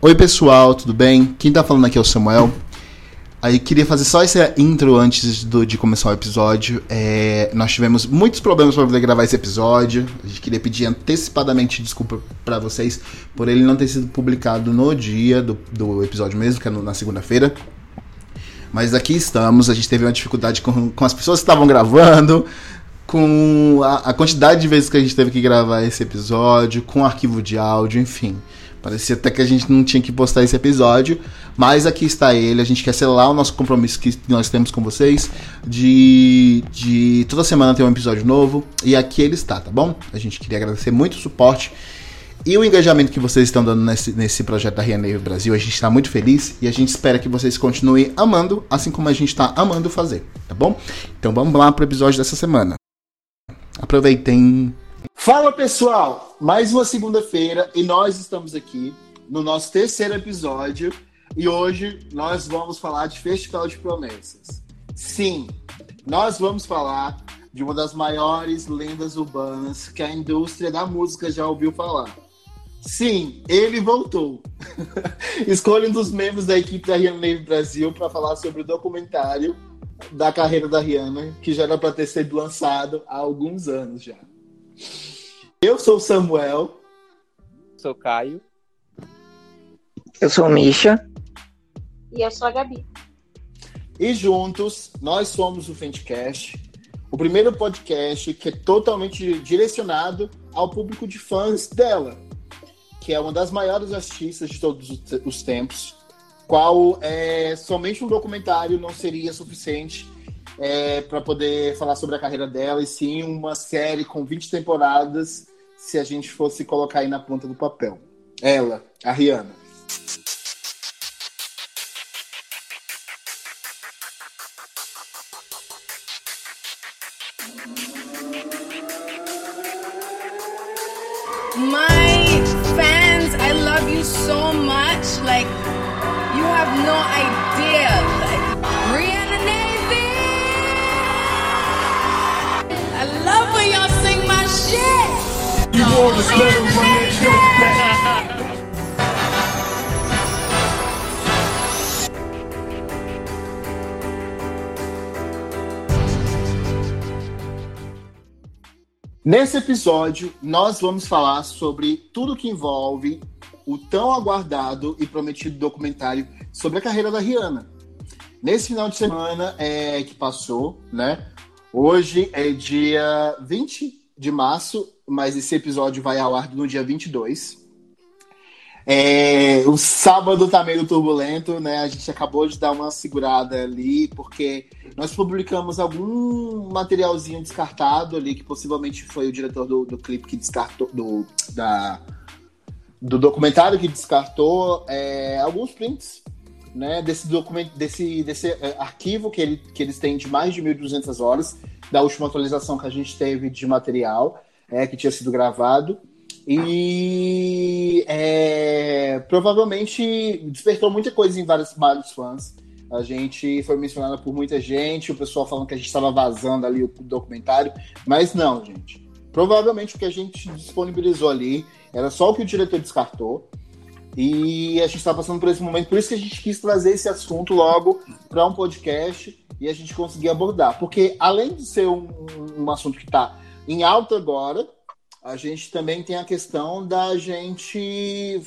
Oi pessoal, tudo bem? Quem tá falando aqui é o Samuel. Aí queria fazer só essa intro antes do, de começar o episódio. É, nós tivemos muitos problemas para poder gravar esse episódio. A gente queria pedir antecipadamente desculpa para vocês por ele não ter sido publicado no dia do, do episódio mesmo, que é no, na segunda-feira. Mas aqui estamos. A gente teve uma dificuldade com, com as pessoas que estavam gravando, com a, a quantidade de vezes que a gente teve que gravar esse episódio, com arquivo de áudio, enfim. Parecia até que a gente não tinha que postar esse episódio, mas aqui está ele. A gente quer selar o nosso compromisso que nós temos com vocês de, de toda semana ter um episódio novo. E aqui ele está, tá bom? A gente queria agradecer muito o suporte e o engajamento que vocês estão dando nesse, nesse projeto da Rianeiro Brasil. A gente está muito feliz e a gente espera que vocês continuem amando, assim como a gente está amando fazer, tá bom? Então vamos lá para o episódio dessa semana. Aproveitem. Fala pessoal, mais uma segunda-feira e nós estamos aqui no nosso terceiro episódio e hoje nós vamos falar de Festival de Promessas. Sim, nós vamos falar de uma das maiores lendas urbanas que a indústria da música já ouviu falar. Sim, ele voltou. Escolha um dos membros da equipe da Rihanna Neve Brasil para falar sobre o documentário da carreira da Rihanna, que já era para ter sido lançado há alguns anos já. Eu sou o Samuel. Sou Caio. Eu sou o Misha. E eu sou a Gabi. E juntos, nós somos o Fentcast, o primeiro podcast que é totalmente direcionado ao público de fãs dela, que é uma das maiores artistas de todos os tempos, qual é, somente um documentário não seria suficiente é, para poder falar sobre a carreira dela, e sim uma série com 20 temporadas, se a gente fosse colocar aí na ponta do papel. Ela, a Rihanna. My fans, I love you so much. Like, you have no idea. Like, You. Nesse episódio, nós vamos falar sobre tudo que envolve o tão aguardado e prometido documentário sobre a carreira da Rihanna. Nesse final de semana é, que passou, né? Hoje é dia 20 de março, mas esse episódio vai ao ar no dia 22. É, o sábado tá meio turbulento, né? A gente acabou de dar uma segurada ali, porque nós publicamos algum materialzinho descartado ali, que possivelmente foi o diretor do, do clipe que descartou, do, da, do documentário que descartou é, alguns prints, né? Desse documento, desse, desse é, arquivo que, ele, que eles têm de mais de 1.200 horas, da última atualização que a gente teve de material, é, que tinha sido gravado. E é, provavelmente despertou muita coisa em vários, vários fãs. A gente foi mencionado por muita gente, o pessoal falando que a gente estava vazando ali o documentário, mas não, gente. Provavelmente o que a gente disponibilizou ali era só o que o diretor descartou. E a gente está passando por esse momento, por isso que a gente quis trazer esse assunto logo para um podcast e a gente conseguir abordar. Porque além de ser um, um assunto que está em alta agora, a gente também tem a questão da gente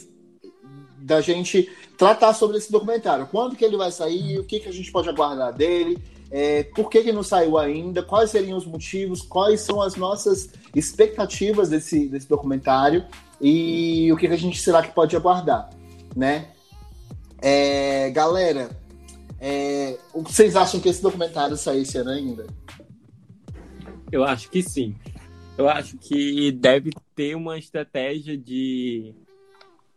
da gente tratar sobre esse documentário. Quando que ele vai sair? O que, que a gente pode aguardar dele? É, por que, que não saiu ainda? Quais seriam os motivos? Quais são as nossas expectativas desse, desse documentário? E o que, que a gente será que pode aguardar? Né? É, galera, é, o que vocês acham que esse documentário ano ainda? Eu acho que sim. Eu acho que deve ter uma estratégia de,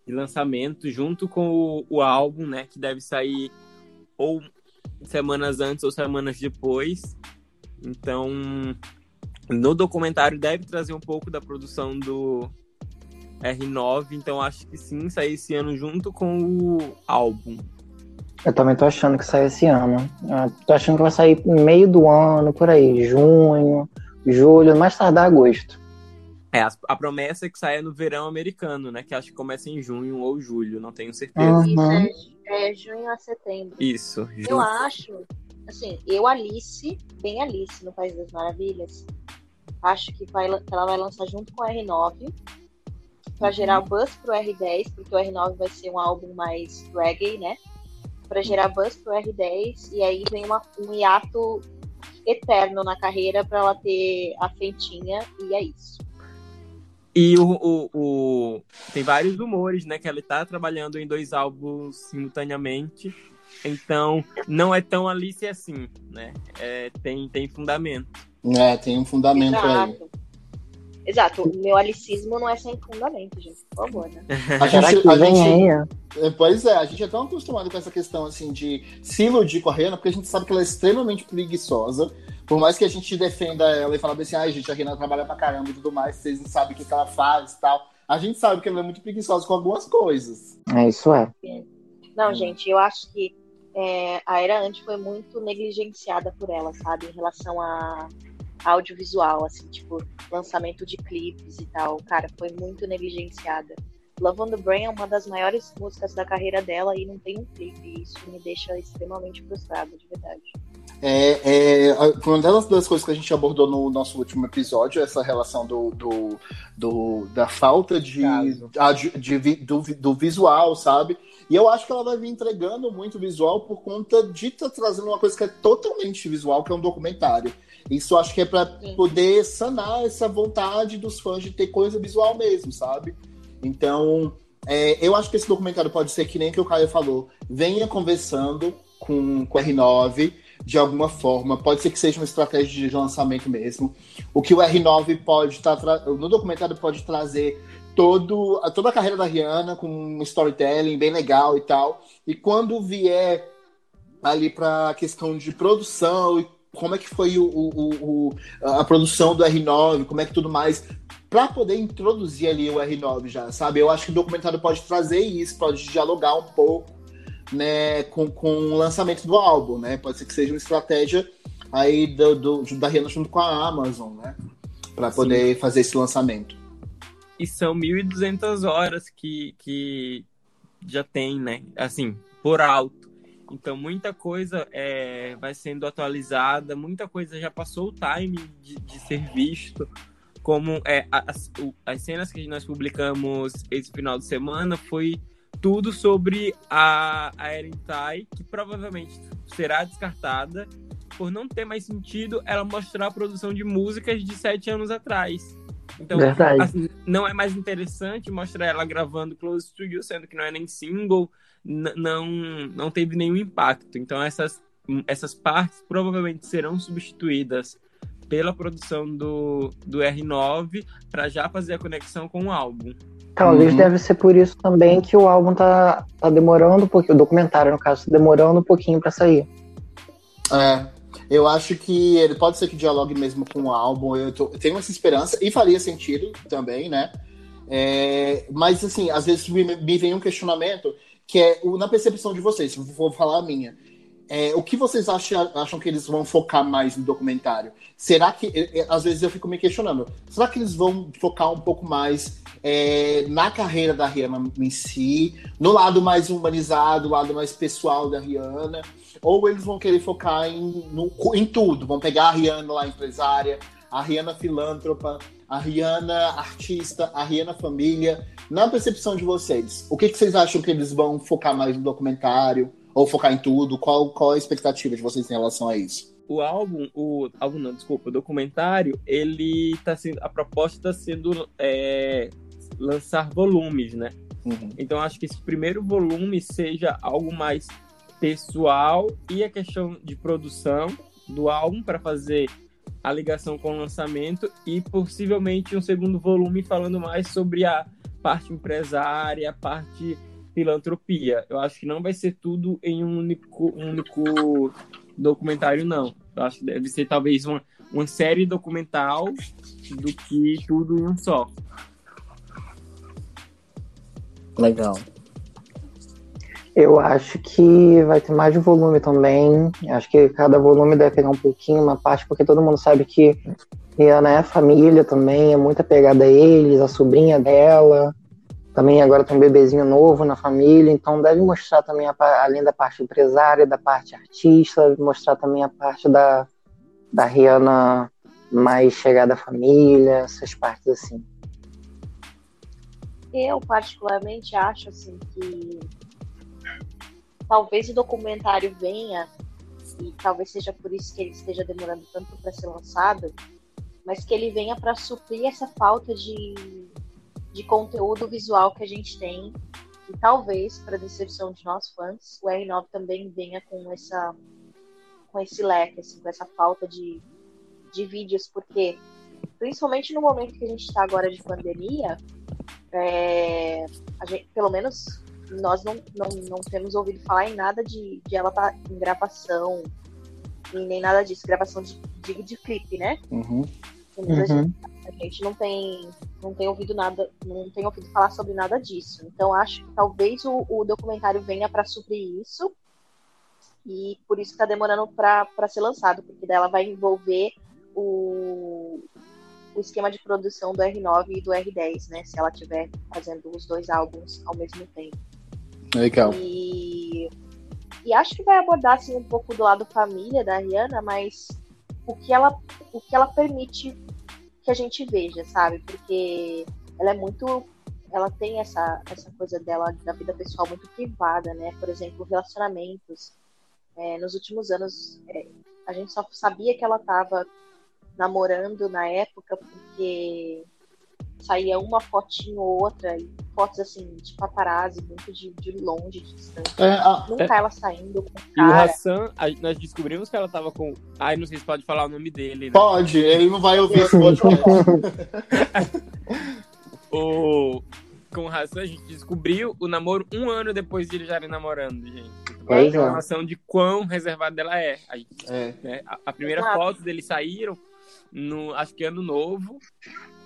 de lançamento junto com o, o álbum, né? Que deve sair ou semanas antes ou semanas depois. Então, no documentário deve trazer um pouco da produção do R9. Então, acho que sim, sair esse ano junto com o álbum. Eu também tô achando que sai esse ano. Eu tô achando que vai sair meio do ano, por aí, junho, julho, mais tardar agosto. É, a, a promessa é que saia no verão americano, né? Que acho que começa em junho ou julho, não tenho certeza. Isso Uhum. é, é junho a setembro. Isso, Eu junho. acho, assim, eu, Alice, bem Alice no País das Maravilhas, acho que, vai, que ela vai lançar junto com o R9 pra gerar buzz pro R10, porque o R9 vai ser um álbum mais reggae, né? Pra gerar buzz pro R10, e aí vem uma, um hiato eterno na carreira pra ela ter a fentinha, e é isso. E o, o, o- tem vários rumores, né? Que ela tá trabalhando em dois álbuns simultaneamente. Então, não é tão Alice assim, né? É, tem, tem fundamento. É, tem um fundamento aí. Exato. Meu alicismo não é sem fundamento, gente, por favor, né? A gente, que a gente-? É, Pois é, a gente é tão acostumado com essa questão assim de se iludir com a Rihanna, porque a gente sabe que ela é extremamente preguiçosa. Por mais que a gente defenda ela e fale assim, ai gente, a Rihanna trabalha pra caramba e tudo mais, vocês não sabem o que, que ela faz e tal. A gente sabe que ela é muito preguiçosa com algumas coisas. É, isso é. Não, Hum. gente, eu acho que é, a era antes foi muito negligenciada por ela, sabe? Em relação a audiovisual, assim, tipo, lançamento de clipes e tal. Cara, foi muito negligenciada. Love on the Brain é uma das maiores músicas da carreira dela e não tem um clipe. E isso me deixa extremamente frustrada, de verdade. É, é, uma das, das coisas que a gente abordou no nosso último episódio, essa relação do, do, do- da falta de, de- de do, do visual, sabe? E eu acho que ela vai vir entregando muito visual por conta de estar trazendo uma coisa que é totalmente visual, que é um documentário. Isso acho que é para poder sanar essa vontade dos fãs de ter coisa visual mesmo, sabe? Então, é, eu acho que esse documentário pode ser que nem que o Caio falou, venha conversando com, com o R9 de alguma forma, pode ser que seja uma estratégia de lançamento mesmo. O que o R9 pode estar no documentário pode trazer todo, a- toda a carreira da Rihanna com um storytelling bem legal e tal. E quando vier ali para a questão de produção e como é que foi o, o- o- a produção do R9, como é que tudo mais, para poder introduzir ali o R9 já, sabe? Eu acho que o documentário pode trazer isso, pode dialogar um pouco, né, com, com o lançamento do álbum, né? Pode ser que seja uma estratégia aí do, do- da Rihanna junto com a Amazon, né? Para poder fazer esse lançamento. E são 1.200 horas que, que já tem, né? Assim, por alto. Então, muita coisa é, vai sendo atualizada, muita coisa já passou o time de, de ser visto. Como é, as, as cenas que nós publicamos esse final de semana foi tudo sobre a, a Erin Tai, que provavelmente será descartada por não ter mais sentido ela mostrar a produção de músicas de sete anos atrás. Então, assim, não é mais interessante mostrar ela gravando Close to You, sendo que não é nem single, não, não teve nenhum impacto. Então, essas, essas partes provavelmente serão substituídas pela produção do, do R9 para já fazer a conexão com o álbum. Talvez Uhum. deve ser por isso também que o álbum tá, tá demorando um pouquinho, o documentário, no caso, tá demorando um pouquinho pra sair. É, eu acho que ele pode ser que dialogue mesmo com o álbum. Eu, tô- eu tenho essa esperança e faria sentido também, né? É, mas assim, às vezes me, me vem um questionamento que é o- na percepção de vocês, for falar a minha. É, o que vocês acham, acham que eles vão focar mais no documentário? Será que, é, é, às vezes eu fico me questionando, será que eles vão focar um pouco mais é, na carreira da Rihanna em si, no lado mais humanizado, lado mais pessoal da Rihanna? Ou eles vão querer focar em, no- em tudo? Vão pegar a Rihanna lá, empresária, a Rihanna filântropa, a Rihanna artista, a Rihanna família. Na percepção de vocês, o que, que vocês acham que eles vão focar mais no documentário? Ou focar em tudo? Qual, qual a expectativa de vocês em relação a isso? O álbum, o álbum não, desculpa, o documentário, ele tá sendo, a proposta está sendo é, lançar volumes, né? Uhum. Então acho que esse primeiro volume seja algo mais pessoal e a questão de produção do álbum para fazer a ligação com o lançamento e possivelmente um segundo volume falando mais sobre a parte empresária, a parte filantropia. Eu acho que não vai ser tudo em um único, um único documentário, não. Eu acho que deve ser talvez uma, uma série documental do que tudo em um só. Legal. Eu acho que vai ter mais volume também. Acho que cada volume deve pegar um pouquinho, uma parte, porque todo mundo sabe que Rihanna é família também, é muito apegada a eles, a sobrinha dela. Também agora tem um bebezinho novo na família, então deve mostrar também, a, além da parte empresária, da parte artista, mostrar também a parte da, da Rihanna mais chegada à família, essas partes assim. Eu, particularmente, acho assim que talvez o documentário venha, e talvez seja por isso que ele esteja demorando tanto para ser lançado, mas que ele venha para suprir essa falta de, de conteúdo visual que a gente tem. E talvez, para decepção de nós fãs, o R9 também venha com essa com esse leque, assim, com essa falta de, de vídeos, porque principalmente no momento que a gente está agora de pandemia, é, gente, pelo menos nós não, não, não temos ouvido falar em nada de, de ela estar em gravação, e nem nada disso, gravação de, de, de clipe, né? Uhum. Mas a gente- a gente não tem, não tem ouvido nada, não tem ouvido falar sobre nada disso. Então acho que talvez o, o documentário venha para suprir isso. E por isso está demorando para ser lançado, porque daí ela vai envolver o, o esquema de produção do R9 e do R10, né? Se ela estiver fazendo os dois álbuns ao mesmo tempo. Legal. E, e acho que vai abordar assim, um pouco do lado família da Rihanna, mas o que ela, o que ela permite que a gente veja, sabe? Porque ela é muito. Ela tem essa, essa coisa dela, da vida pessoal muito privada, né? Por exemplo, relacionamentos. É, nos últimos anos, é, a gente só sabia que ela estava namorando na época porque saía uma fotinho ou outra, e fotos assim, de paparazzi, muito de, de longe, de distante. É, a- Nunca ela saindo com o E o cara. Hassan, a- nós descobrimos que ela tava com. Ai, não sei se pode falar o nome dele, né? pode, ele não vai ouvir esse podcast. O... Com o Hassan, a gente descobriu o namoro um ano depois de eles já estarem namorando, gente. É. informação de quão reservada ela é. A, gente, É. né, a- a primeira Exato. foto deles saíram no, acho que ano novo.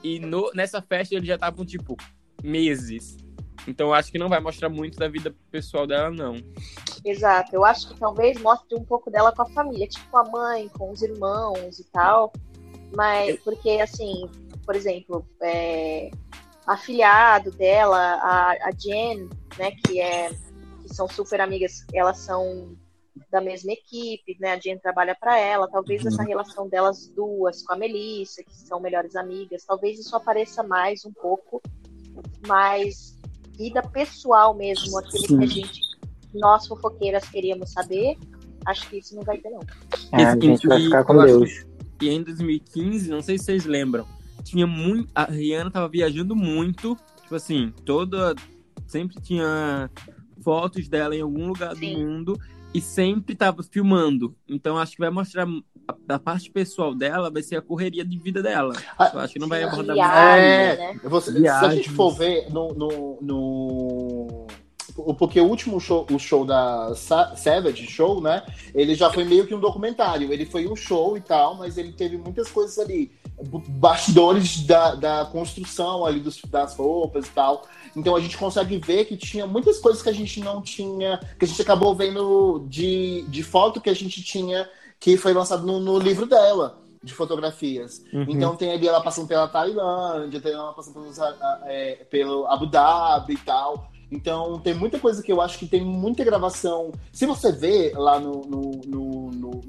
E no, nessa festa eles já estavam, tipo, meses. Então acho que não vai mostrar muito da vida pessoal dela, não. Exato. Eu acho que talvez mostre um pouco dela com a família, tipo com a mãe, com os irmãos e tal. Mas porque assim, por exemplo, é, afilhado dela, a, a Jen, né, que é que são super amigas, elas são da mesma equipe, né? A Jen trabalha para ela. Talvez essa relação delas duas com a Melissa, que são melhores amigas, talvez isso apareça mais um pouco, mas vida pessoal mesmo, aquilo que a gente, nós fofoqueiras queríamos saber, acho que isso não vai ter não. É, a gente vai e- ficar com Deus. E em 2015, não sei se vocês lembram, tinha muito. A Rihanna tava viajando muito. Tipo assim, toda. Sempre tinha fotos dela em algum lugar Sim. do mundo e sempre tava filmando. Então acho que vai mostrar. A, a parte pessoal dela vai ser a correria de vida dela. Ah, Eu acho que não vai abordar viagem, É, né? você- se a gente for ver no, no, no- porque o último show, o show da Sa- Savage Show, né? Ele já foi meio que um documentário. Ele foi um show e tal, mas ele teve muitas coisas ali, bastidores da, da construção ali dos, das roupas e tal. Então a gente consegue ver que tinha muitas coisas que a gente não tinha, que a gente acabou vendo de, de foto que a gente tinha que foi lançado no, no livro dela de fotografias. Uhum. Então tem ali ela passando pela Tailândia, tem ela passando pelos, é, pelo Abu Dhabi e tal. Então tem muita coisa que eu acho que tem muita gravação. Se você vê lá no, no, no, no-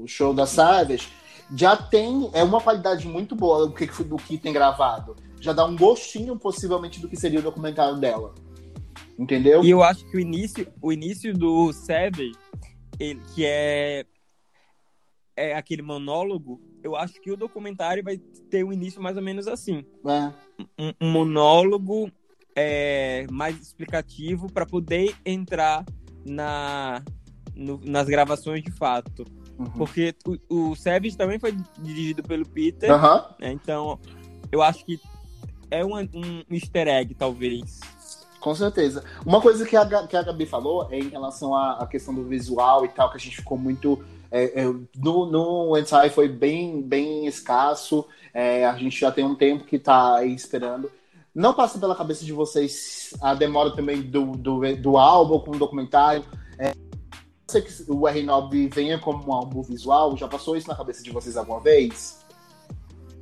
no show da Savage, já tem é uma qualidade muito boa do que, do que tem gravado. Já dá um gostinho, possivelmente, do que seria o documentário dela. Entendeu? E eu acho que o início, o início do Savage, ele, que é, é aquele monólogo, eu acho que o documentário vai ter um início mais ou menos assim. É. um, um monólogo é, mais explicativo para poder entrar na, no- nas gravações de fato. Uhum. Porque o, o Savage também foi dirigido pelo Peter, Aham. né? então eu acho que é um, um easter egg, talvez. Com certeza. Uma coisa que a, que a Gabi falou é em relação à, à questão do visual e tal, que a gente ficou muito. é, é, no, no ensaio foi bem, bem escasso. é, a gente já tem um tempo que tá aí esperando. Não passa pela cabeça de vocês a demora também do, do, do álbum com o documentário. É, eu sei que o R9 venha como um álbum visual. Já passou isso na cabeça de vocês alguma vez?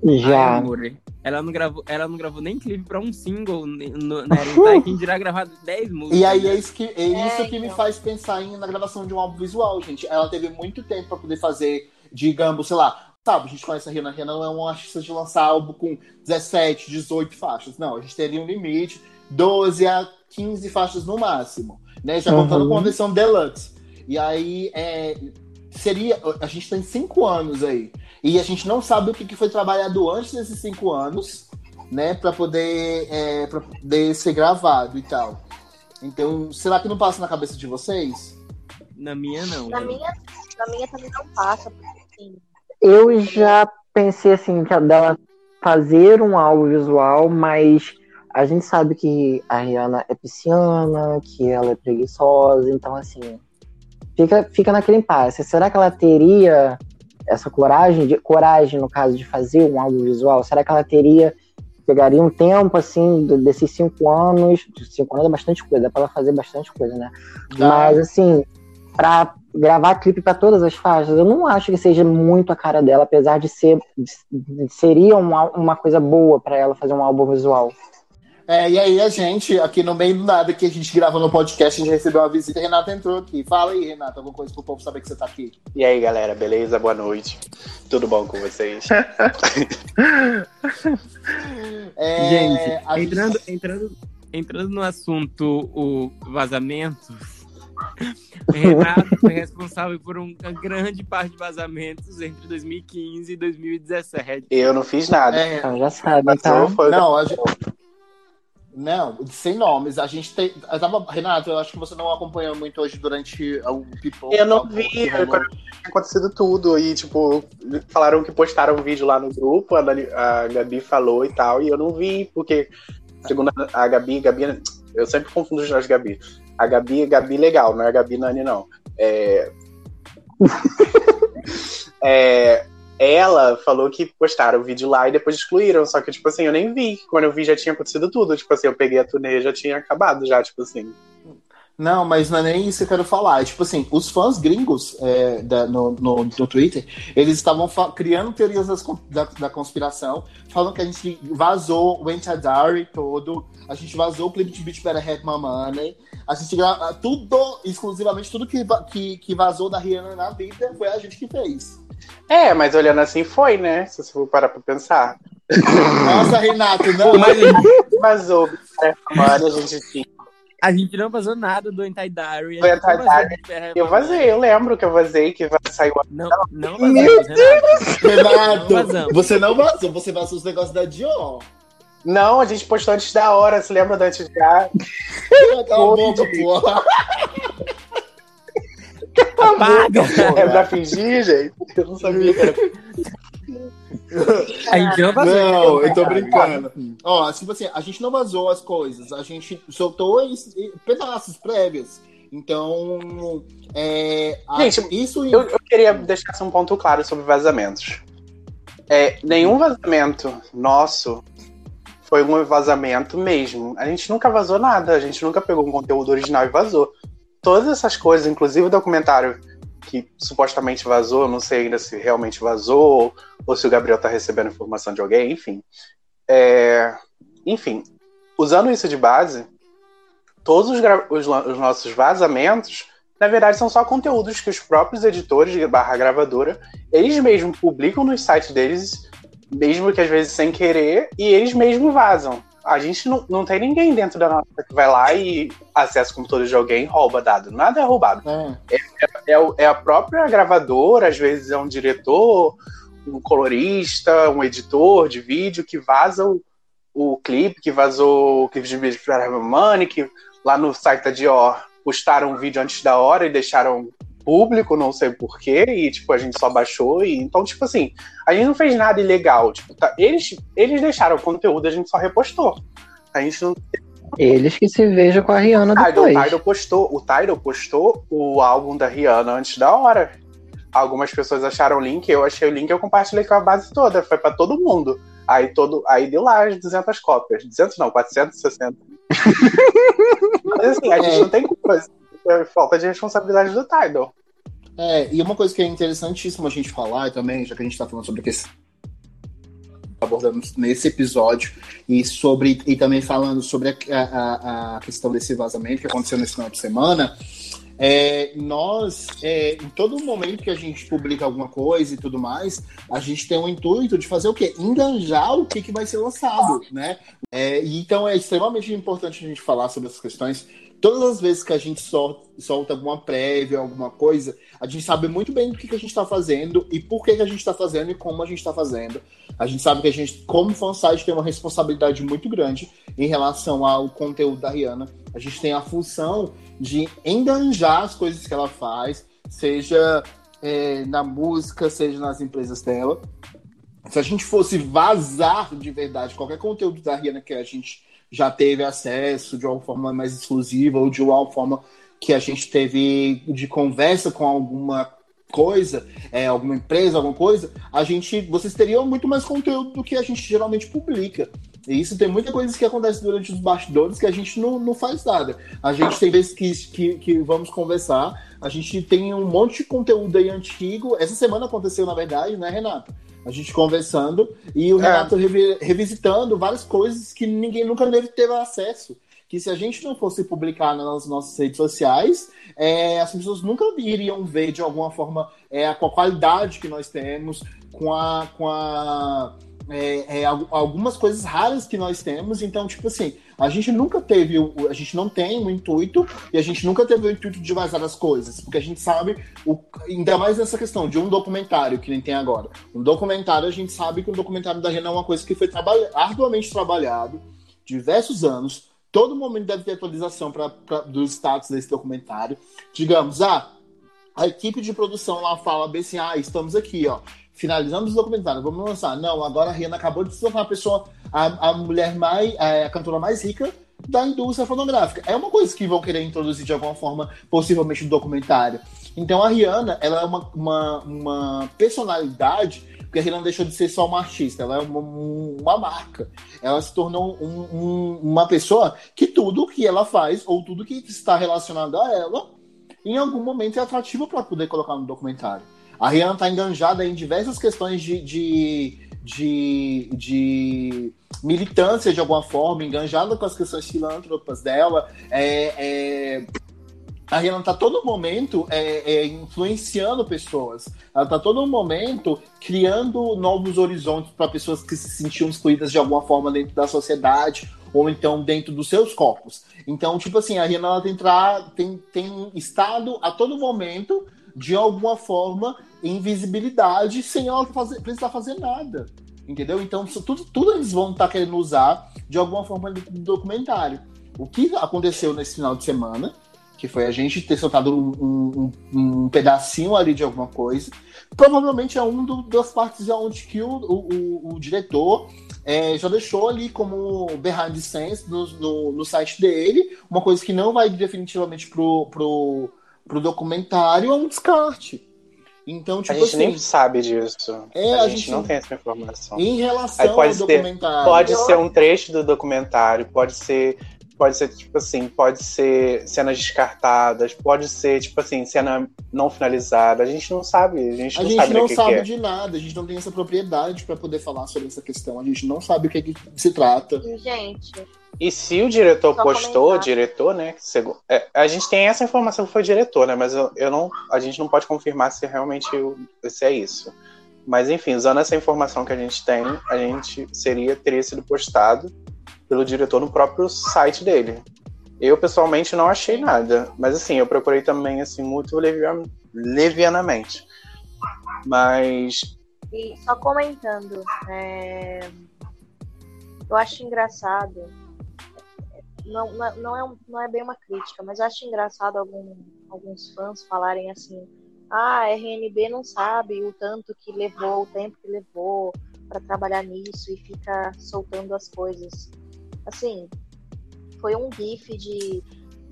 Ai, Já. amor, ela não gravou, ela não gravou nem clipe pra um single, no, né? Tá quem dirá gravar 10 músicas. E aí é né? isso que, é isso É, que me então. faz pensar em, na gravação de um álbum visual, gente. Ela teve muito tempo pra poder fazer, digamos, sei lá, sabe, a gente conhece a Rihanna, a Rihanna não é uma artista de lançar álbum com 17, 18 faixas. Não, a gente teria um limite, 12 a 15 faixas no máximo, né? Já Uhum. contando com a versão deluxe. E aí, é, seria, a gente tem cinco anos aí. E a gente não sabe o que que foi trabalhado antes desses cinco anos, né, para poder, é, pra poder ser gravado e tal. Então, será que não passa na cabeça de vocês? Na minha, não. Na minha, na minha também não passa, porque assim, Eu já pensei assim, que a dela fazer um álbum visual, mas a gente sabe que a Rihanna é pisciana, que ela é preguiçosa, então assim, fica, fica naquele impasse. Será que ela teria essa coragem, de, coragem no caso de fazer um álbum visual? Será que ela teria, pegaria um tempo assim, desses cinco anos, cinco anos é bastante coisa, dá pra ela fazer bastante coisa, né? Mas assim, pra gravar clipe pra todas as faixas, eu não acho que seja muito a cara dela, apesar de ser de- seria uma, uma coisa boa pra ela fazer um álbum visual. É, e aí a gente, aqui no meio do nada que a gente grava no podcast, a gente recebeu uma visita, Renata entrou aqui. Fala aí, Renata, alguma coisa pro povo saber que você tá aqui. E aí, galera, beleza? Boa noite. Tudo bom com vocês? É, Gente, a gente- entrando, entrando, entrando no assunto o vazamentos, Renato foi responsável por um- uma grande parte de vazamentos entre 2015 e 2017. Eu não fiz nada. É, Então já sabe, então. foi- não, a gente, não, sem nomes. A gente tem. eu tava- Renato, eu acho que você não acompanhou muito hoje durante o Pipoca. Eu não vi, acontecido tudo. E, tipo, falaram que postaram um vídeo lá no grupo, a, Dani- a Gabi falou e tal, e eu não vi, porque, segundo a a Gabi, Gabi, eu sempre confundo as Gabi. A Gabi Gabi legal, não é a Gabi Nani, não. É... É, Ela falou que postaram o vídeo lá e depois excluíram, só que, tipo assim, eu nem vi. Quando eu vi já tinha acontecido tudo. Tipo assim, eu peguei a turnê e já tinha acabado, já, tipo assim. Não, mas não é nem isso que eu quero falar. É, tipo assim, os fãs gringos é, da- no, no, no Twitter, eles estavam criando teorias das da, da conspiração, falando que a gente vazou o Entadari todo, a gente vazou o clipe de Beach Better Have My Money, a gente gra- tudo, exclusivamente tudo que, que, que vazou da Rihanna na vida foi a gente que fez. É, mas olhando assim foi, né? Se você for parar pra pensar. Nossa, Renato, não. Mas Vazou? Mano, a gente tinha. A gente não vazou nada do Anti Diary. Do Anti-Diary, Eu vazei, eu lembro que eu vazei, que saiu. Não, não vazamos, Renato. Renato, Não vazamos. você não vazou, você vazou os negócios da Dior. Não, a gente postou antes da hora, você lembra da antes da. Cala a porra. Apaga! É pra fingir, gente? Eu não sabia que era. A gente não vazou. Não, eu tô brincando. Ó, tipo assim, a gente não vazou as coisas, a gente soltou es- e- pedaços prévios. Então, é, Gente, isso Eu, eu queria deixar assim, um ponto claro sobre vazamentos. É, nenhum vazamento nosso foi um vazamento mesmo. A gente nunca vazou nada, a gente nunca pegou um conteúdo original e vazou. Todas essas coisas, inclusive o documentário que supostamente vazou, não sei ainda se realmente vazou ou se o Gabriel tá recebendo informação de alguém, enfim. É, enfim, usando isso de base, todos os, os os nossos vazamentos na verdade, são só conteúdos que os próprios editores barra gravadora, eles mesmos publicam nos sites deles, mesmo que às vezes sem querer, e eles mesmos vazam. A gente não, não tem ninguém dentro da nossa que vai lá e acessa o computador de alguém e rouba dado. Nada é roubado. É, É, o- é a própria gravadora, às vezes é um diretor, um colorista, um editor de vídeo que vaza o, o clipe, que vazou o clipe de Beach for Money, que lá no site da Dior postaram um vídeo antes da hora e deixaram público, não sei porquê, e tipo, a gente só baixou, e então, tipo assim, a gente não fez nada ilegal. Tipo, tá- eles, eles deixaram o conteúdo, a gente só repostou. A gente não Eles que se vejam com a Rihanna depois. Tidal postou, o Tidal postou o álbum da Rihanna antes da hora. Algumas pessoas acharam o link, eu achei o link, eu compartilhei com a base toda, foi pra todo mundo. Aí todo, aí deu lá as 200 cópias, 200 não, 460. Mas assim, a gente É. não tem culpa, é falta de responsabilidade do Tidal. é, e uma coisa que é interessantíssima a gente falar também, já que a gente tá falando sobre a questão abordando nesse episódio e sobre e também falando sobre a, a, a questão desse vazamento que aconteceu nesse final de semana. É, nós, é, em todo momento que a gente publica alguma coisa e tudo mais, a gente tem o intuito de fazer o quê? Enganjar o que, que vai ser lançado, né? É, então é extremamente importante a gente falar sobre essas questões. Todas as vezes que a gente solta, solta alguma prévia, alguma coisa, a gente sabe muito bem do que, que a gente está fazendo e por que, que a gente está fazendo e como a gente está fazendo. A gente sabe que a gente, como fansite, tem uma responsabilidade muito grande em relação ao conteúdo da Rihanna. A gente tem a função de enganjar as coisas que ela faz, seja é, na música, seja nas empresas dela. Se a gente fosse vazar de verdade qualquer conteúdo da Rihanna que a gente já teve acesso de uma forma mais exclusiva ou de uma forma que a gente teve de conversa com alguma coisa, é, alguma empresa, alguma coisa, a gente, vocês teriam muito mais conteúdo do que a gente geralmente publica. E isso tem muita coisa que acontece durante os bastidores que a gente não, não faz nada. A gente tem vezes que, que, que vamos conversar, a gente tem um monte de conteúdo aí antigo. Essa semana aconteceu, na verdade, né, Renato? A gente conversando e o É. Renato revi- revisitando várias coisas que ninguém nunca teve, teve acesso. Que se a gente não fosse publicar nas nossas redes sociais, é, as pessoas nunca iriam ver de alguma forma é, com a qualidade que nós temos, com a. Com a é, é, al- algumas coisas raras que nós temos, então, tipo assim, a gente nunca teve, a gente não tem o intuito e a gente nunca teve o intuito de vazar as coisas, porque a gente sabe, o, ainda mais nessa questão de um documentário que nem tem agora. Um documentário, a gente sabe que o documentário da Renan é uma coisa que foi trabalha, arduamente trabalhado, diversos anos, todo momento deve ter atualização pra, pra, dos status desse documentário. Digamos, ah, a equipe de produção lá fala bem assim, ah, estamos aqui, ó, finalizamos o documentário, vamos lançar. Não, agora a Rihanna acabou de se tornar a pessoa, a, a mulher mais, a, cantora mais rica da indústria fonográfica. É uma coisa que vão querer introduzir de alguma forma, possivelmente no documentário. Então a Rihanna, ela é uma, uma, uma personalidade, porque a Rihanna deixou de ser só uma artista, ela é uma, uma marca. Ela se tornou um- um- uma pessoa que tudo que ela faz, ou tudo que está relacionado a ela, em algum momento é atrativo para poder colocar no documentário. A Rihanna está enganjada em diversas questões de, de, de, de militância de alguma forma, enganjada com as questões filântropas dela. É, é, a Rihanna está todo momento é, é, influenciando pessoas. Ela está todo momento criando novos horizontes para pessoas que se sentiam excluídas de alguma forma dentro da sociedade ou então dentro dos seus corpos. Então, tipo assim, a Rihanna ela tem, tem, tem estado a todo momento, de alguma forma, em visibilidade, sem ela fazer, precisar fazer nada. Entendeu? Então, tudo, tudo eles vão estar querendo usar de alguma forma do documentário. O que aconteceu nesse final de semana, que foi a gente ter soltado um, um- um pedacinho ali de alguma coisa, provavelmente é um do- das partes onde que o, o- o- o diretor é, já deixou ali como behind the scenes no, no, no site dele, uma coisa que não vai definitivamente pro, pro, pro documentário, é um descarte. Então, A tipo gente assim, nem sabe disso. É, a, a gente, gente- não tem essa informação. em Aí relação pode ao ser- documentário. Pode ser um trecho do documentário, pode ser, pode ser tipo assim, pode ser cenas descartadas, pode ser tipo assim, cena não finalizada. A gente não sabe, a gente A não gente sabe não o que, sabe que é. de nada, a gente não tem essa propriedade para poder falar sobre essa questão. A gente não sabe o que, que se trata. E, gente, E se o diretor Só postou, comentar. diretor, né? que segu- é, a gente tem essa informação que foi diretor, né? Mas eu, eu não, a gente não pode confirmar se realmente o- se é isso. Mas enfim, usando essa informação que a gente tem, a gente seria teria sido postado pelo diretor no próprio site dele. Eu pessoalmente não achei nada, mas assim, eu procurei também assim muito levian- levianamente. Mas E só comentando, é, eu acho engraçado, não, não, é, não é bem uma crítica, mas eu acho engraçado algum- alguns fãs falarem assim, ah, a RNB não sabe o tanto que levou, o tempo que levou para trabalhar nisso e fica soltando as coisas. Assim, foi um GIF de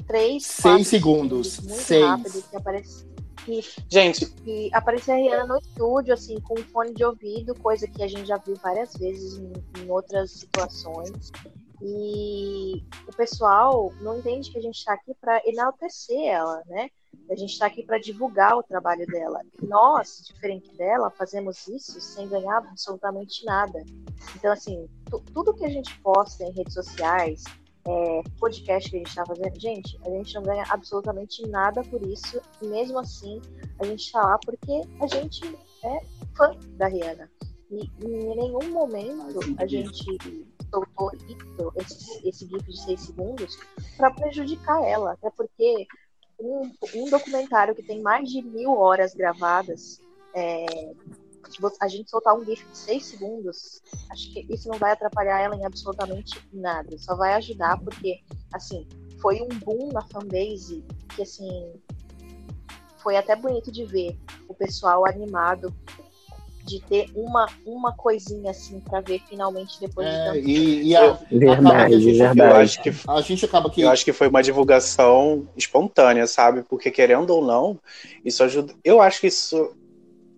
três, Seis segundos. muito Seis. rápido, que aparece que gente, e aparecer a Rihanna no estúdio, assim, com um fone de ouvido, coisa que a gente já viu várias vezes em, em outras situações. E o pessoal não entende que a gente tá aqui para enaltecer ela, né? A gente está aqui para divulgar o trabalho dela. Nós, diferente dela, fazemos isso sem ganhar absolutamente nada. Então, assim, tu- tudo que a gente posta em redes sociais, é, podcast que a gente está fazendo, gente, a gente não ganha absolutamente nada por isso. E mesmo assim, a gente está lá porque a gente é fã da Rihanna. E em nenhum momento a gente soltou esse, esse GIF de seis segundos para prejudicar ela. Até porque um, um documentário que tem mais de mil horas gravadas, é, a gente soltar um GIF de seis segundos, acho que isso não vai atrapalhar ela em absolutamente nada. Só vai ajudar porque, assim, foi um boom na fanbase que, assim, foi até bonito de ver o pessoal animado de ter uma, uma coisinha assim pra ver finalmente depois de É, tanto e, e a, acaba que a Verdade, gente- Eu verdade. acho que a gente acaba que. Eu acho que foi uma divulgação espontânea, sabe? Porque querendo ou não, isso ajuda. Eu acho que isso,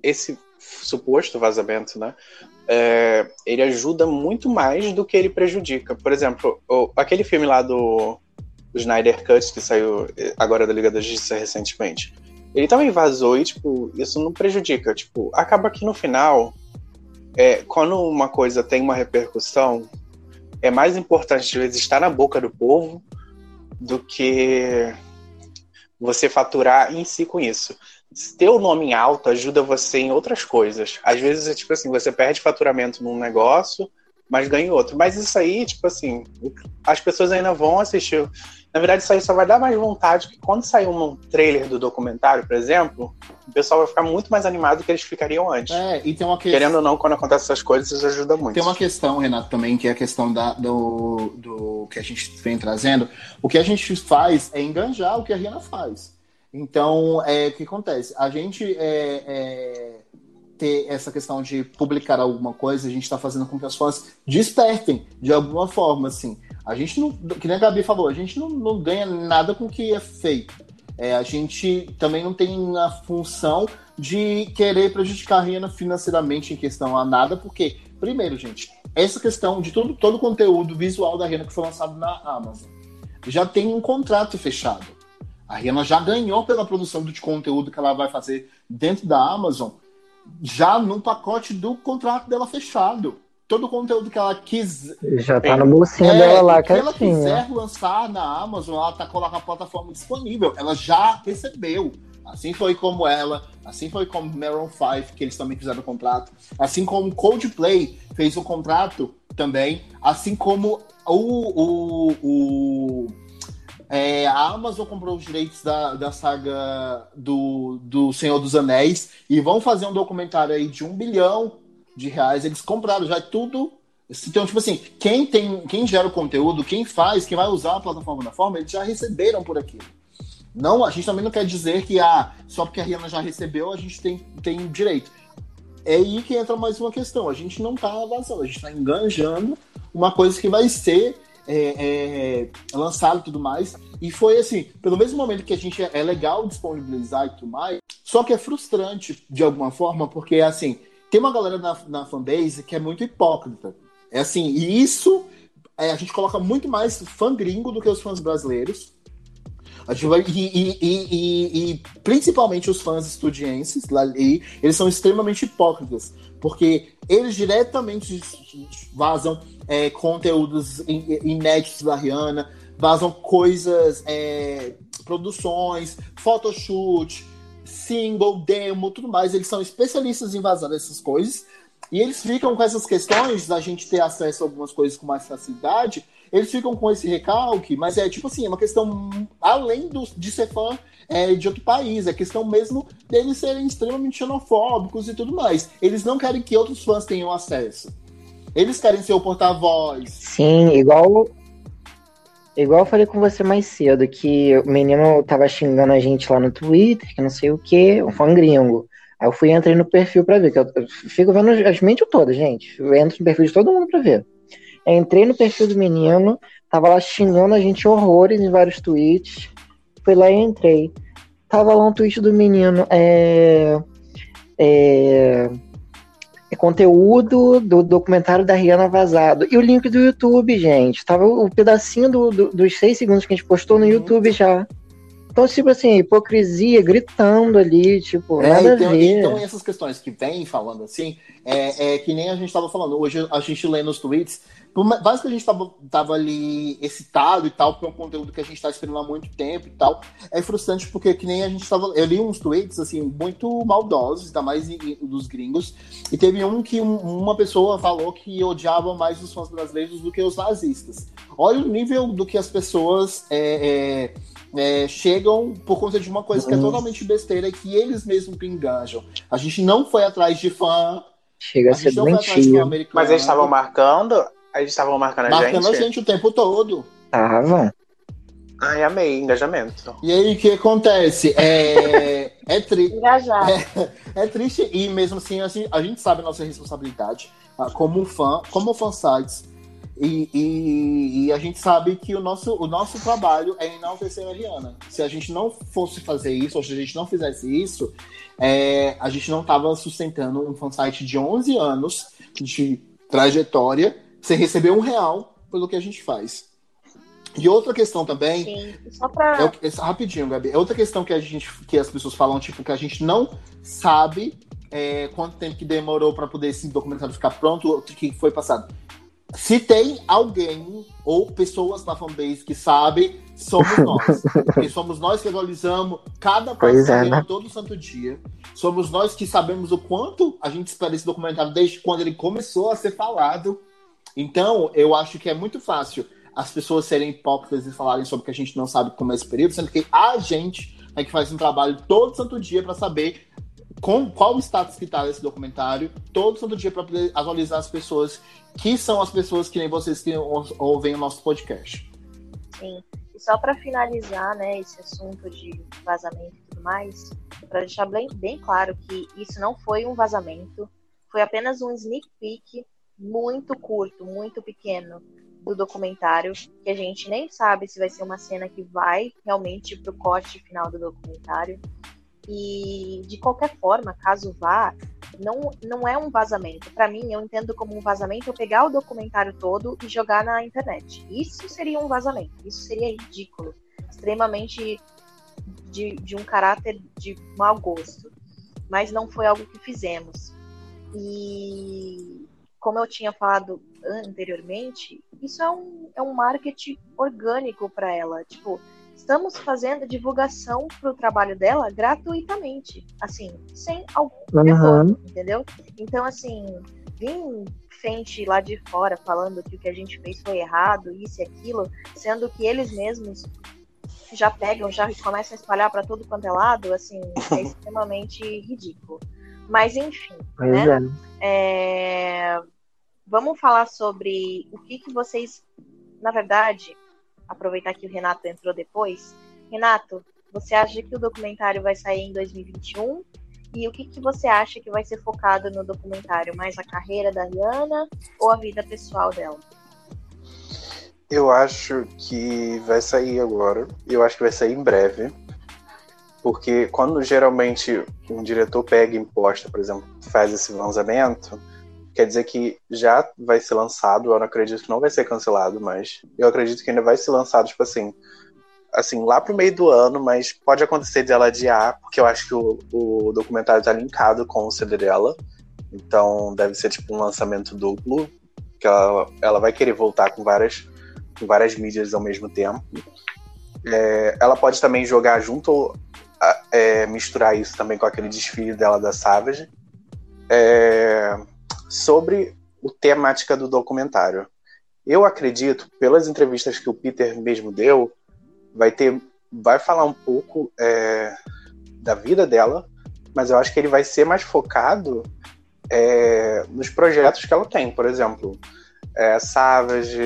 esse suposto vazamento, né? é, ele ajuda muito mais do que ele prejudica. Por exemplo, o- aquele filme lá do, do Snyder Cut que saiu eh, agora da Liga da Justiça recentemente. Ele também vazou e, tipo, isso não prejudica. Tipo, acaba que no final, é, quando uma coisa tem uma repercussão, é mais importante, às vezes, estar na boca do povo do que você faturar em si com isso. Ter o nome em alto ajuda você em outras coisas. Às vezes é tipo assim, você perde faturamento num negócio, mas ganha outro. Mas isso aí, tipo assim, as pessoas ainda vão assistir. Na verdade, isso aí só vai dar mais vontade que quando sair um trailer do documentário, por exemplo, o pessoal vai ficar muito mais animado do que eles ficariam antes. É, e tem uma questão. Querendo ou não, quando acontecem essas coisas, isso ajuda muito. Tem uma questão, Renato, também, que é a questão da, do, do que a gente vem trazendo. O que a gente faz é enganjar o que a Rihanna faz. Então, é, o que acontece? A gente é, é, ter essa questão de publicar alguma coisa, a gente está fazendo com que as fãs despertem de alguma forma, assim. A gente não, que nem a Gabi falou, a gente não, não ganha nada com o que é feito. É, a gente também não tem a função de querer prejudicar a Rihanna financeiramente em questão a nada, porque, primeiro, gente, essa questão de todo, todo o conteúdo visual da Rihanna que foi lançado na Amazon já tem um contrato fechado. A Rihanna já ganhou pela produção de conteúdo que ela vai fazer dentro da Amazon, já no pacote do contrato dela fechado. Todo o conteúdo que ela quiser. Já tá no bolsinho dela lá, que ela quiser lançar na Amazon, ela tá com a plataforma disponível. Ela já recebeu. Assim foi como ela, assim foi como Maroon 5, que eles também fizeram o contrato. Assim como Coldplay fez o contrato também. Assim como o, o, o é, a Amazon comprou os direitos da, da saga do, do Senhor dos Anéis e vão fazer um documentário aí de um bilhão de reais. Eles compraram já é tudo. Então, tipo assim, quem tem, quem gera o conteúdo, quem faz, quem vai usar a plataforma da forma, eles já receberam por aquilo. Não, a gente também não quer dizer que ah, só porque a Rihanna já recebeu, a gente tem, tem direito. É aí que entra mais uma questão. A gente não tá vazando, a gente tá enganjando uma coisa que vai ser é, é, lançado e tudo mais. E foi assim, pelo mesmo momento que a gente é legal disponibilizar e tudo mais, só que é frustrante de alguma forma, porque assim, tem uma galera na, na fanbase que é muito hipócrita. É assim, e isso é, a gente coloca muito mais fã gringo do que os fãs brasileiros. A gente vai, e, e- e- principalmente os fãs estudiantes lá ali, eles são extremamente hipócritas, porque eles diretamente vazam é, conteúdos in- inéditos da Rihanna, vazam coisas, é, produções, photoshoot, single, demo, tudo mais. Eles são especialistas em vazar essas coisas. E eles ficam com essas questões da gente ter acesso a algumas coisas com mais facilidade. Eles ficam com esse recalque, mas é tipo assim, é uma questão além do, de ser fã é, de outro país, é questão mesmo deles serem extremamente xenofóbicos e tudo mais. Eles não querem que outros fãs tenham acesso. Eles querem ser o porta-voz. Sim, igual. Igual eu falei com você mais cedo, que o menino tava xingando a gente lá no Twitter, que não sei o que, um fã gringo. Aí eu fui entrei no perfil pra ver, que eu, fico vendo as mentes todas, gente. Eu entro no perfil de todo mundo pra ver. Entrei no perfil do menino, tava lá xingando a gente horrores em vários tweets. Fui lá e entrei. Tava lá um tweet do menino, é. É, é conteúdo do documentário da Rihanna vazado. E o link do YouTube, gente. Tava o pedacinho do- do- dos seis segundos que a gente postou no YouTube já. Então, tipo assim, hipocrisia, gritando ali, tipo, É, nada então, a ver. então essas questões que vem falando assim, é, é que nem a gente estava falando. Hoje a gente lê nos tweets, por mais que a gente tava, tava ali excitado e tal, porque é um conteúdo que a gente está esperando há muito tempo e tal, é frustrante porque que nem a gente estava. Eu li uns tweets assim, muito maldosos, ainda mais em- dos gringos, e teve um que um- uma pessoa falou que odiava mais os fãs brasileiros do que os nazistas. Olha o nível do que as pessoas é, é, é, chegam por conta de uma coisa que é Nossa. totalmente besteira, que eles mesmos que enganjam. A gente não foi atrás de fã, Chega a a ser gente não foi atrás de fã doentio. americano. Mas eles estavam marcando. Eles estavam marcando a marcando gente. a gente o tempo todo. Tava. Ai, amei, engajamento. E aí o que acontece? É, é, tri, Engajado. é triste e mesmo assim, assim, a gente sabe a nossa responsabilidade ah, como fã, como fansites. E, e, e a gente sabe que o nosso, o nosso trabalho é enaltecer a Rihanna. Se a gente não fosse fazer isso, ou se a gente não fizesse isso, é, a gente não estava sustentando um fansite de 11 anos de trajetória sem receber um real pelo que a gente faz. E outra questão também Sim. Só pra. é é- rapidinho, Gabi. É outra questão que a gente, que as pessoas falam, tipo, que a gente não sabe é, quanto tempo que demorou para poder esse documentário ficar pronto, o que foi passado. Se tem alguém ou pessoas na fanbase que sabem, somos nós. Porque somos nós que atualizamos cada Pois é, né? todo santo dia. Somos nós que sabemos o quanto a gente espera esse documentário desde quando ele começou a ser falado. Então, eu acho que é muito fácil as pessoas serem hipócritas e falarem sobre que a gente não sabe como é esse período, sendo que a gente é que faz um trabalho todo santo dia para saber com, qual o status que tá esse documentário, todo santo dia para poder atualizar as pessoas que são as pessoas que nem vocês que ou- ouvem o nosso podcast. Sim. E só para finalizar, né, esse assunto de vazamento e tudo mais, para deixar bem, bem claro que isso não foi um vazamento, foi apenas um sneak peek muito curto, muito pequeno do documentário, que a gente nem sabe se vai ser uma cena que vai realmente pro corte final do documentário. E de qualquer forma, caso vá, não, não é um vazamento. Para mim, eu entendo como um vazamento eu pegar o documentário todo e jogar na internet. Isso seria um vazamento. Isso seria ridículo. Extremamente de, de um caráter de mau gosto. Mas não foi algo que fizemos. E como eu tinha falado anteriormente, isso é um, é um marketing orgânico para ela. Tipo, estamos fazendo divulgação para o trabalho dela gratuitamente, assim, sem algum Uhum. retorno, entendeu? Então, assim, vir frente lá de fora falando que o que a gente fez foi errado, isso e aquilo, sendo que eles mesmos já pegam, já começam a espalhar para todo quanto é lado, assim, é extremamente ridículo. Mas, enfim, Pois né? é. É, Vamos falar sobre o que, que vocês, na verdade, aproveitar que o Renato entrou depois. Renato, você acha que o documentário vai sair em 2021? E o que, que você acha que vai ser focado no documentário? Mais a carreira da Rihanna ou a vida pessoal dela? Eu acho que vai sair agora. Eu acho que vai sair em breve. Porque quando geralmente um diretor pega e imposta, por exemplo, faz esse lançamento, quer dizer que já vai ser lançado. Eu não acredito que não vai ser cancelado, mas eu acredito que ainda vai ser lançado, tipo assim, assim, lá pro meio do ano, mas pode acontecer dela adiar, porque eu acho que o, o documentário tá linkado com o CD dela. Então deve ser tipo um lançamento duplo, que ela, ela vai querer voltar com várias, com várias mídias ao mesmo tempo. É, ela pode também jogar junto, é, misturar isso também com aquele desfile dela da Savage. É, sobre o temática do documentário. Eu acredito, pelas entrevistas que o Peter mesmo deu, vai ter, vai falar um pouco é, da vida dela, mas eu acho que ele vai ser mais focado é, nos projetos que ela tem, por exemplo, é, Savage,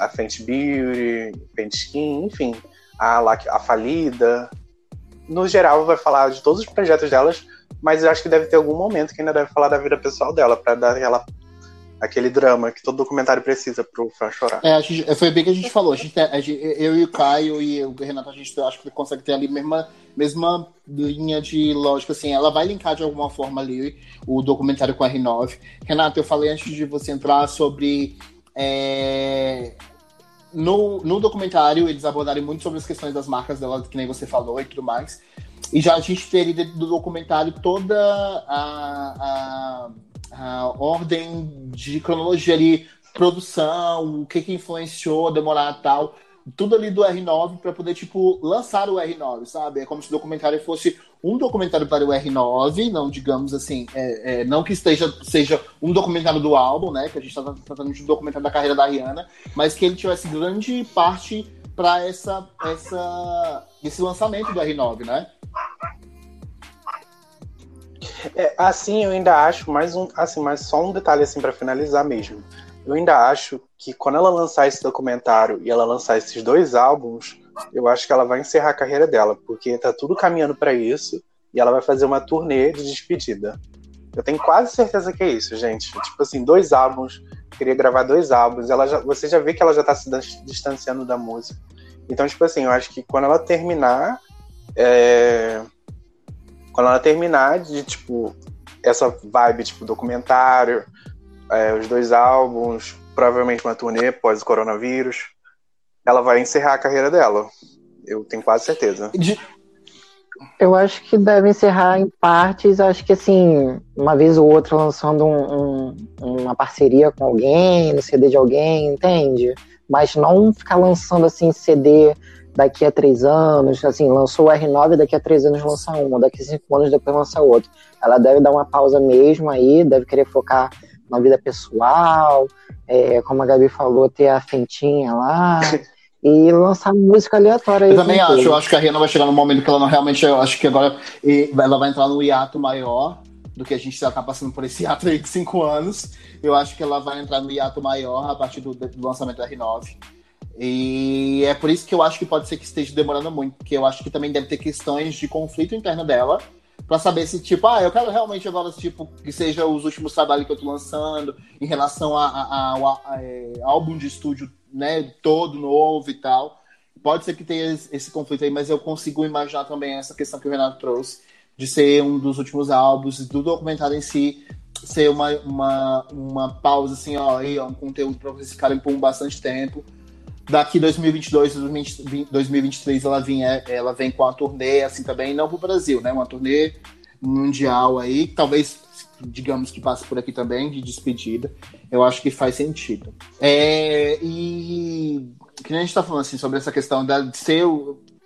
a Fenty Beauty, Fenty Skin, enfim, a, a Falida. No geral, vai falar de todos os projetos delas, mas eu acho que deve ter algum momento que ainda deve falar da vida pessoal dela, para dar aquela, aquele drama que todo documentário precisa pro fã chorar. É, gente- foi bem que a gente falou. A gente, a gente- eu e o Caio e o Renato, a gente acho que consegue ter ali a mesma, mesma linha de lógica, assim. Ela vai linkar de alguma forma ali o documentário com a R9. Renato, eu falei antes de você entrar sobre. é, no, no documentário eles abordaram muito sobre as questões das marcas dela, que nem você falou e tudo mais. E já a gente teria dentro do documentário toda a, a, a ordem de cronologia ali, produção, o que que influenciou, demorar tal tudo ali do R9 para poder, tipo, lançar o R9, sabe? É como se o documentário fosse um documentário para o R9, não digamos assim, é, é, não que esteja, seja um documentário do álbum, né? Que a gente está tratando de um documentário da carreira da Rihanna, mas que ele tivesse grande parte para essa, essa, esse lançamento do R9, né? É, assim, eu ainda acho mais um, assim, mais só um detalhe assim para finalizar mesmo. Eu ainda acho que quando ela lançar esse documentário e ela lançar esses dois álbuns, eu acho que ela vai encerrar a carreira dela, porque tá tudo caminhando para isso e ela vai fazer uma turnê de despedida. Eu tenho quase certeza que é isso, gente. Tipo assim, dois álbuns, queria gravar dois álbuns, ela já, você já vê que ela já tá se distanciando da música. Então, tipo assim, eu acho que quando ela terminar, é... quando ela terminar de, tipo, essa vibe, tipo, documentário, é, os dois álbuns, provavelmente uma turnê pós coronavírus. Ela vai encerrar a carreira dela. Eu tenho quase certeza. Eu acho que deve encerrar em partes. Acho que assim, uma vez ou outra lançando um, um, uma parceria com alguém, no CD de alguém, entende? Mas não ficar lançando assim CD daqui a três anos, assim, lançou o R9, daqui a três anos lança um, daqui a cinco anos depois lança outro. Ela deve dar uma pausa mesmo aí, deve querer focar na vida pessoal, é, como a Gabi falou, ter a fentinha lá. e lançar música aleatória. Eu também acho, eu acho que a Rihanna vai chegar num momento que ela não realmente, eu acho que agora ela vai entrar num hiato maior do que a gente já tá passando por esse hiato aí de cinco anos. Eu acho que ela vai entrar no hiato maior a partir do, do lançamento da R9. E é por isso que eu acho que pode ser que esteja demorando muito, porque eu acho que também deve ter questões de conflito interno dela para saber se, tipo, ah, eu quero realmente agora, tipo, que seja os últimos trabalhos que eu tô lançando em relação ao é, álbum de estúdio, né, todo novo e tal. Pode ser que tenha esse conflito aí, mas eu consigo imaginar também essa questão que o Renato trouxe, de ser um dos últimos álbuns, do documentário em si, ser uma, uma, uma pausa, assim, ó, aí, ó um conteúdo para vocês ficarem por bastante tempo daqui 2022, 2023 ela vem, ela vem com a turnê assim também, não para o Brasil, né? Uma turnê mundial aí, talvez digamos que passe por aqui também de despedida. Eu acho que faz sentido. É, e que a gente está falando assim sobre essa questão de ser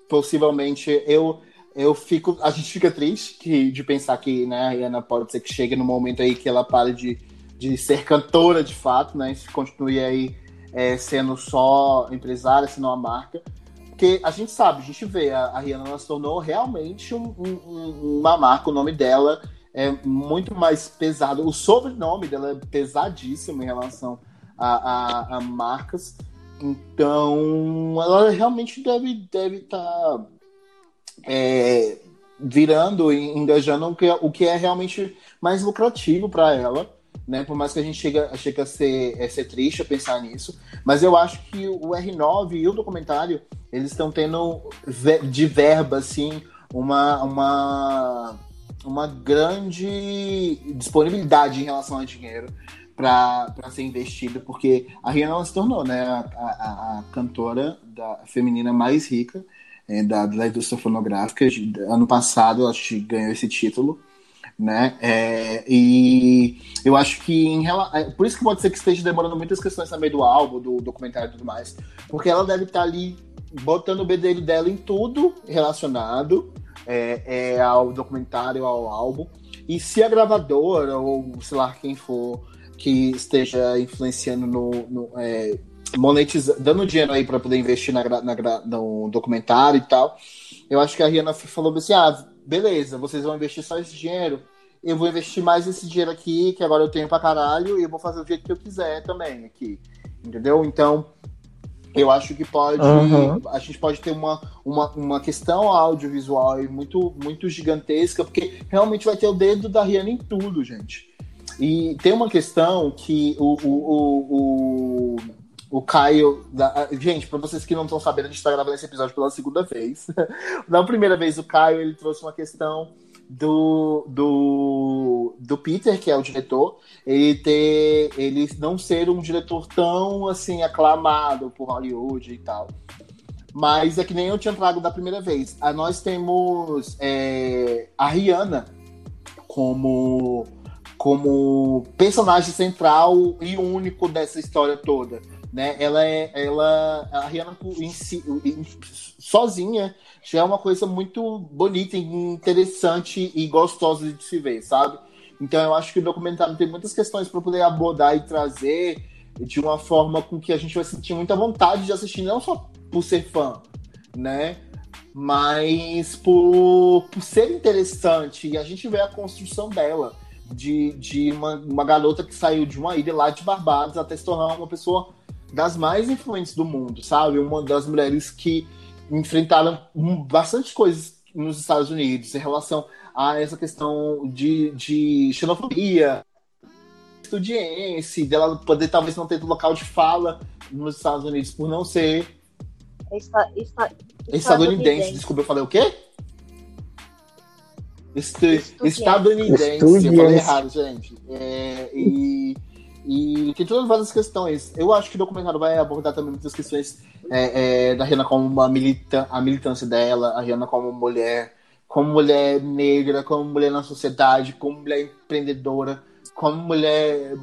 possivelmente eu eu fico a gente fica triste que, de pensar que né, a Rihanna pode ser que chegue no momento aí que ela pare de, de ser cantora de fato, né? Se continue aí é, sendo só empresária, sendo uma marca. Porque a gente sabe, a gente vê, a, a Rihanna se tornou realmente um, um, uma marca, o nome dela é muito mais pesado. O sobrenome dela é pesadíssimo em relação a, a, a marcas. Então, ela realmente deve estar deve tá, é, virando e engajando o que, é, o que é realmente mais lucrativo para ela né? Por mais que a gente chegue, chegue a ser, a ser triste a pensar nisso. Mas eu acho que o R9 e o documentário, eles estão tendo de verba, assim, uma, uma, uma grande disponibilidade em relação ao dinheiro para ser investido, porque a Rihanna se tornou né, a, a, a cantora da feminina mais rica é, da, da indústria fonográfica. Ano passado, ela ganhou esse título né? É, e eu acho que em é, por isso que pode ser que esteja demorando muitas questões também do álbum, do documentário e tudo mais, porque ela deve estar ali botando o bedelho dela em tudo relacionado é, é, ao documentário, ao álbum. E se a gravadora ou sei lá quem for que esteja influenciando no, no é, monetizando, dando dinheiro aí para poder investir na, na, no documentário e tal, eu acho que a Rihanna falou assim: ah, beleza, vocês vão investir só esse dinheiro, eu vou investir mais esse dinheiro aqui, que agora eu tenho pra caralho, e eu vou fazer o jeito que eu quiser também aqui. Entendeu? Então, eu acho que pode. Uhum. A gente pode ter uma, uma, uma questão audiovisual muito, muito gigantesca, porque realmente vai ter o dedo da Rihanna em tudo, gente. E tem uma questão que o, o, o, o o Caio. Da... Gente, para vocês que não estão sabendo, a gente está gravando esse episódio pela segunda vez. Na primeira vez, o Caio ele trouxe uma questão do, do, do Peter, que é o diretor, ele ter ele não ser um diretor tão assim aclamado por Hollywood e tal. Mas é que nem eu tinha trago da primeira vez. A nós temos é, a Rihanna como como personagem central e único dessa história toda, né? Ela é ela a Rihanna em si, em, sozinha já é uma coisa muito bonita, interessante e gostosa de se ver, sabe? Então eu acho que o documentário tem muitas questões para poder abordar e trazer de uma forma com que a gente vai sentir muita vontade de assistir, não só por ser fã, né? Mas por, por ser interessante e a gente vê a construção dela, de, de uma, uma garota que saiu de uma ilha lá de Barbados até se tornar uma pessoa das mais influentes do mundo, sabe? Uma das mulheres que enfrentaram bastante coisas nos Estados Unidos em relação a essa questão de, de xenofobia, estudiense, dela poder talvez não ter local de fala nos Estados Unidos por não ser Esta, esta, estadunidense. Desculpa, eu falei o quê? Estu, Estudiante. estadunidense. Eu falei errado, gente. É, e, e tem todas várias questões. Eu acho que o documentário vai abordar também muitas questões é, é, da Rihanna como uma milita, a militância dela, a Rihanna como mulher, como mulher negra, como mulher na sociedade, como mulher empreendedora, como mulher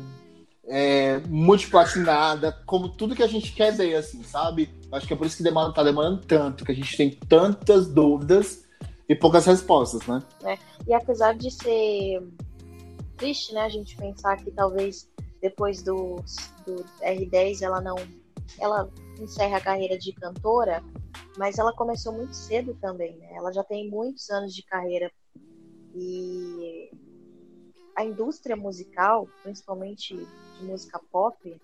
é, multiplatinada, como tudo que a gente quer ver, assim, sabe? Acho que é por isso que demora, tá demorando tanto, que a gente tem tantas dúvidas e poucas respostas, né? E apesar de ser triste, né, a gente pensar que talvez depois do, do R10 ela não. Ela encerra a carreira de cantora, mas ela começou muito cedo também, né? Ela já tem muitos anos de carreira. E a indústria musical, principalmente de música pop,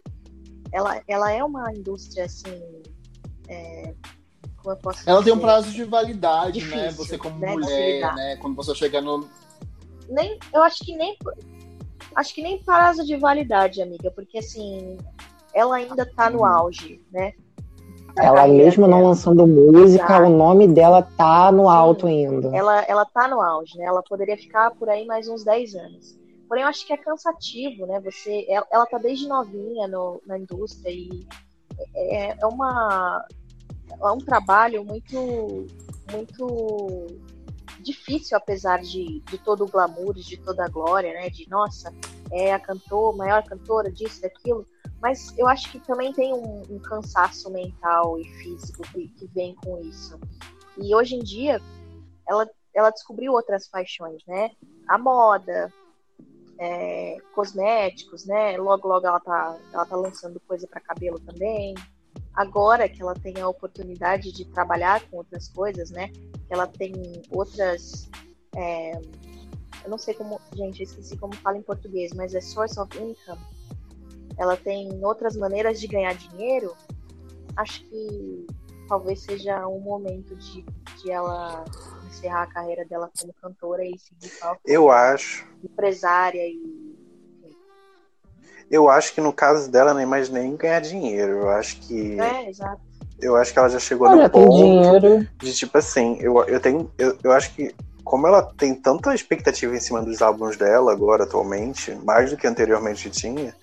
ela, ela é uma indústria assim. é, como eu posso Ela tem um dizer? prazo de validade, Difícil, né? Você como né, mulher, né? Quando você chega no. nem eu acho que nem acho que nem prazo de validade, amiga, porque assim, ela ainda tá no auge, né? Ela mesmo não dela. lançando música, Tá. o nome dela tá no Sim. alto ainda. Ela ela tá no auge, né? Ela poderia ficar por aí mais uns 10 anos. Porém, eu acho que é cansativo, né? Você ela, ela tá desde novinha no, na indústria e é, é uma é um trabalho muito muito difícil, apesar de, de todo o glamour, de toda a glória, né? De nossa, é a cantora, maior cantora disso, daquilo. Mas eu acho que também tem um, um cansaço mental e físico que, que vem com isso. E hoje em dia, ela, ela descobriu outras paixões, né? A moda, é, cosméticos, né? Logo, logo ela tá, ela tá lançando coisa para cabelo também. Agora que ela tem a oportunidade de trabalhar com outras coisas, né? Ela tem outras. é, eu não sei como. Gente, eu esqueci como fala em português, mas é source of income. Ela tem outras maneiras de ganhar dinheiro. Acho que talvez seja um momento de, de ela encerrar a carreira dela como cantora e seguir só Eu acho. empresária e Eu acho que no caso dela não é mais nem ganhar dinheiro. Eu acho que. é, exato. Eu acho que ela já chegou Olha, no tem ponto dinheiro. de tipo assim, eu, eu tenho. Eu, eu acho que como ela tem tanta expectativa em cima dos álbuns dela agora, atualmente, mais do que anteriormente tinha,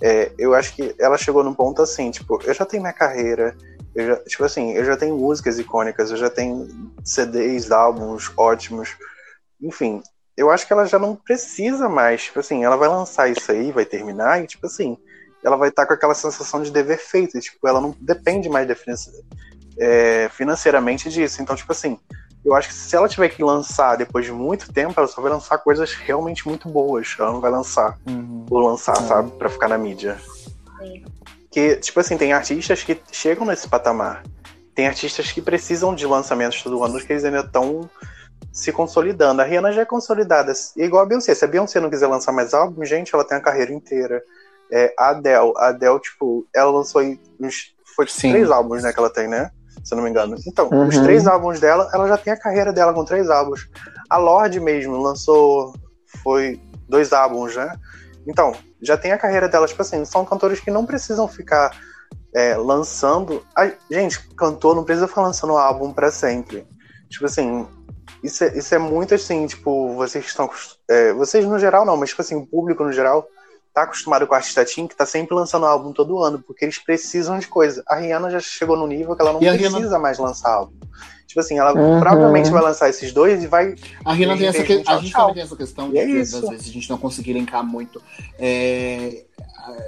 é, eu acho que ela chegou num ponto assim, tipo, eu já tenho minha carreira, eu já, tipo assim, eu já tenho músicas icônicas, eu já tenho CDs, álbuns ótimos, enfim, eu acho que ela já não precisa mais, tipo assim, ela vai lançar isso aí, vai terminar, e tipo assim, ela vai estar com aquela sensação de dever feito, e, tipo, ela não depende mais de é, financeiramente disso, então, tipo assim, eu acho que se ela tiver que lançar depois de muito tempo, ela só vai lançar coisas realmente muito boas. Ela não vai lançar por lançar, sabe? Pra ficar na mídia. Sim. Que, tipo assim, tem artistas que chegam nesse patamar. Tem artistas que precisam de lançamentos todo ano, que eles ainda estão se consolidando. A Rihanna já é consolidada. Igual a Beyoncé. Se a Beyoncé não quiser lançar mais álbum, gente, ela tem a carreira inteira. É, a Adele, a Adele, tipo, ela lançou aí uns. Foi Sim. três álbuns, né, que ela tem, né? Se eu não me engano. Então, os Uhum. três álbuns dela, ela já tem a carreira dela com três álbuns. A Lorde mesmo lançou. Foi dois álbuns, né? Então, já tem a carreira dela, tipo assim, são cantores que não precisam ficar é, lançando. Ai, gente, cantor não precisa ficar lançando álbum pra sempre. Tipo assim, Isso é, isso é muito assim, tipo, vocês estão. é, vocês no geral não, mas tipo assim, o público no geral tá acostumado com a artista Teen que tá sempre lançando álbum todo ano, porque eles precisam de coisa. A Rihanna já chegou no nível que ela não E precisa Rihanna- mais lançar álbum. Tipo assim, ela Uhum. provavelmente vai lançar esses dois e vai. A Rihanna tem essa que... A gente tchau. também tem essa questão de E é que, às vezes a gente não conseguir linkar muito é,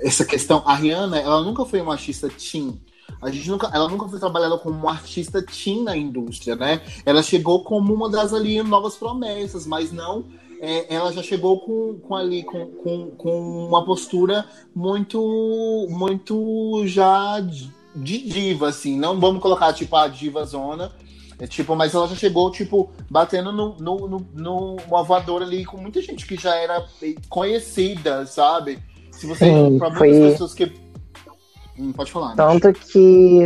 essa questão. A Rihanna, ela nunca foi uma artista teen. A gente nunca, ela nunca foi trabalhada como uma artista teen na indústria, né? Ela chegou como uma das ali novas promessas, mas não. É, ela já chegou com, com ali com, com, com uma postura muito muito já de de diva, assim. Não vamos colocar tipo a diva zona, é, tipo, mas ela já chegou, tipo, batendo no, no, no, no uma voadora ali com muita gente que já era conhecida, sabe? Se você. Sim, pra muitas foi- pessoas que. Hum, pode falar. né? Tanto que.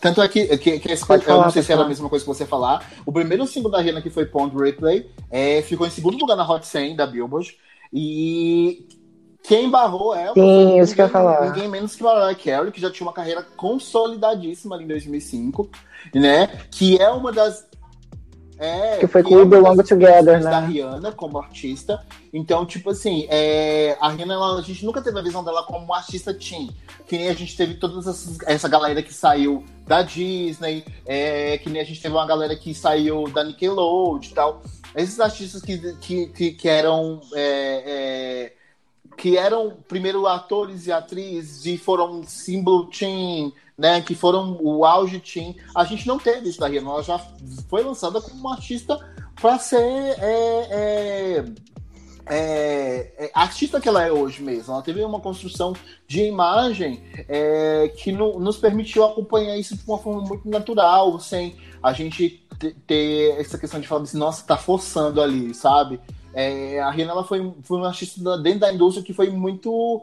Tanto é que, que, que esse, Pode eu falar, não sei se era a mesma coisa que você falar. O primeiro single da Rihanna, que foi Pond Replay, é, ficou em segundo lugar na Hot 100 da Billboard. E quem barrou ela Sim, foi isso que eu falar. ninguém menos que Mariah Carey, que já tinha uma carreira consolidadíssima ali em 2005, né? Que é uma das... É, Que foi com é We uma Belong Together, né? Da Rihanna como artista. Então, tipo assim, é, a Rihanna, ela- a gente nunca teve a visão dela como uma artista teen. Que nem a gente teve toda essa galera que saiu da Disney, é, que nem a gente teve uma galera que saiu da Nickelodeon e tal. Esses artistas que, que, que, que eram. é, é, que eram primeiro atores e atrizes e foram símbolo teen, né? Que foram o auge. A gente não teve isso da Rihanna. Ela já foi lançada como uma artista para ser é, é, é, é, artista que ela é hoje mesmo. Ela teve uma construção de imagem é, que no- nos permitiu acompanhar isso de uma forma muito natural, sem a gente te- ter essa questão de falar assim, nossa, tá forçando ali, sabe? É, a Rihanna ela foi, foi uma artista dentro da indústria que foi muito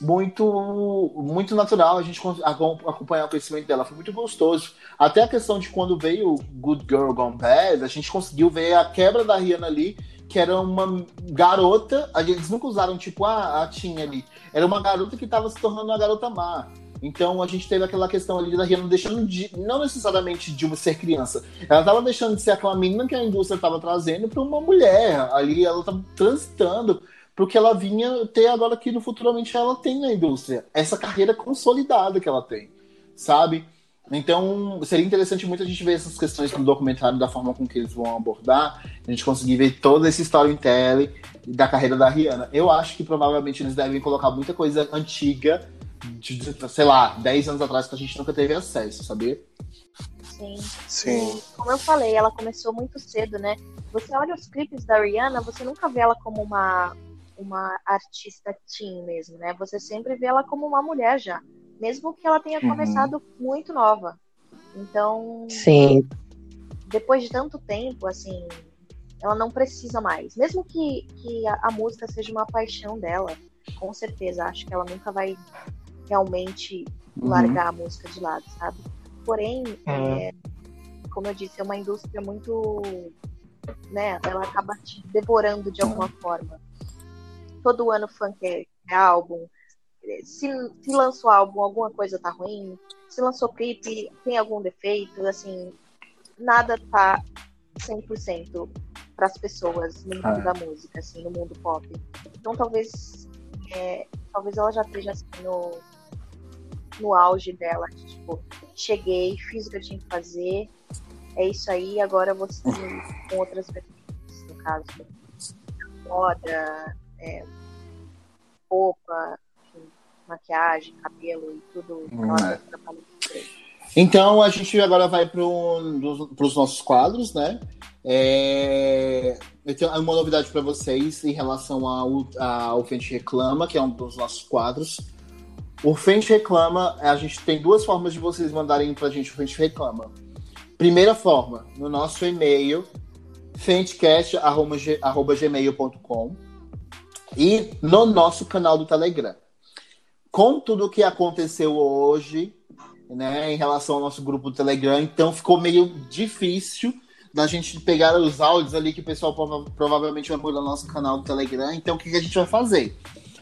muito muito natural a gente acompanhar o crescimento dela. Foi muito gostoso. Até a questão de quando veio Good Girl Gone Bad a gente conseguiu ver a quebra da Rihanna ali que era uma garota eles nunca usaram tipo a, a Teen ali. Era uma garota que estava se tornando uma garota má. Então a gente teve aquela questão ali da Rihanna deixando de não necessariamente de ser criança. Ela estava deixando de ser aquela menina que a indústria estava trazendo para uma mulher. Ali ela estava transitando porque ela vinha ter agora que no futuramente ela tem na indústria essa carreira consolidada que ela tem, sabe? Então seria interessante muito a gente ver essas questões do documentário da forma com que eles vão abordar, a gente conseguir ver toda essa storytelling da carreira da Rihanna. Eu acho que provavelmente eles devem colocar muita coisa antiga, de, de, sei lá, 10 anos atrás que a gente nunca teve acesso, sabia? Sim. Sim. E, como eu falei, ela começou muito cedo, né? Você olha os clipes da Rihanna, você nunca vê ela como uma, uma artista teen mesmo, né? Você sempre vê ela como uma mulher já. Mesmo que ela tenha Uhum. começado muito nova. Então, Sim, depois de tanto tempo, assim, ela não precisa mais. Mesmo que, que a, a música seja uma paixão dela, com certeza, acho que ela nunca vai realmente Uhum. largar a música de lado, sabe? Porém, Uhum. é, como eu disse, é uma indústria muito. Né, ela acaba te devorando de alguma forma. Todo ano funk é, é álbum. Se, se lançou álbum, alguma coisa tá ruim. Se lançou clipe, tem algum defeito. Assim, nada tá 100% para as pessoas no mundo É. da música, assim, no mundo pop. Então talvez é, talvez ela já esteja assim, no, no auge dela, de, tipo, cheguei, fiz o que eu tinha que fazer, é isso aí, agora seguir com outras vertentes, no caso, moda, é, roupa, enfim, maquiagem, cabelo e tudo. Hum, é. Então a gente agora vai para os nossos quadros, né? É, eu tenho uma novidade para vocês em relação ao, ao Fente Reclama, que é um dos nossos quadros. O Fente Reclama, a gente tem duas formas de vocês mandarem para a gente o Fente Reclama. Primeira forma, no nosso e-mail, fentecast.gmail.com e no nosso canal do Telegram. Com tudo o que aconteceu hoje, né, em relação ao nosso grupo do Telegram, então ficou meio difícil da gente pegar os áudios ali que o pessoal prova- provavelmente vai pôr no nosso canal do Telegram. Então, o que, que a gente vai fazer?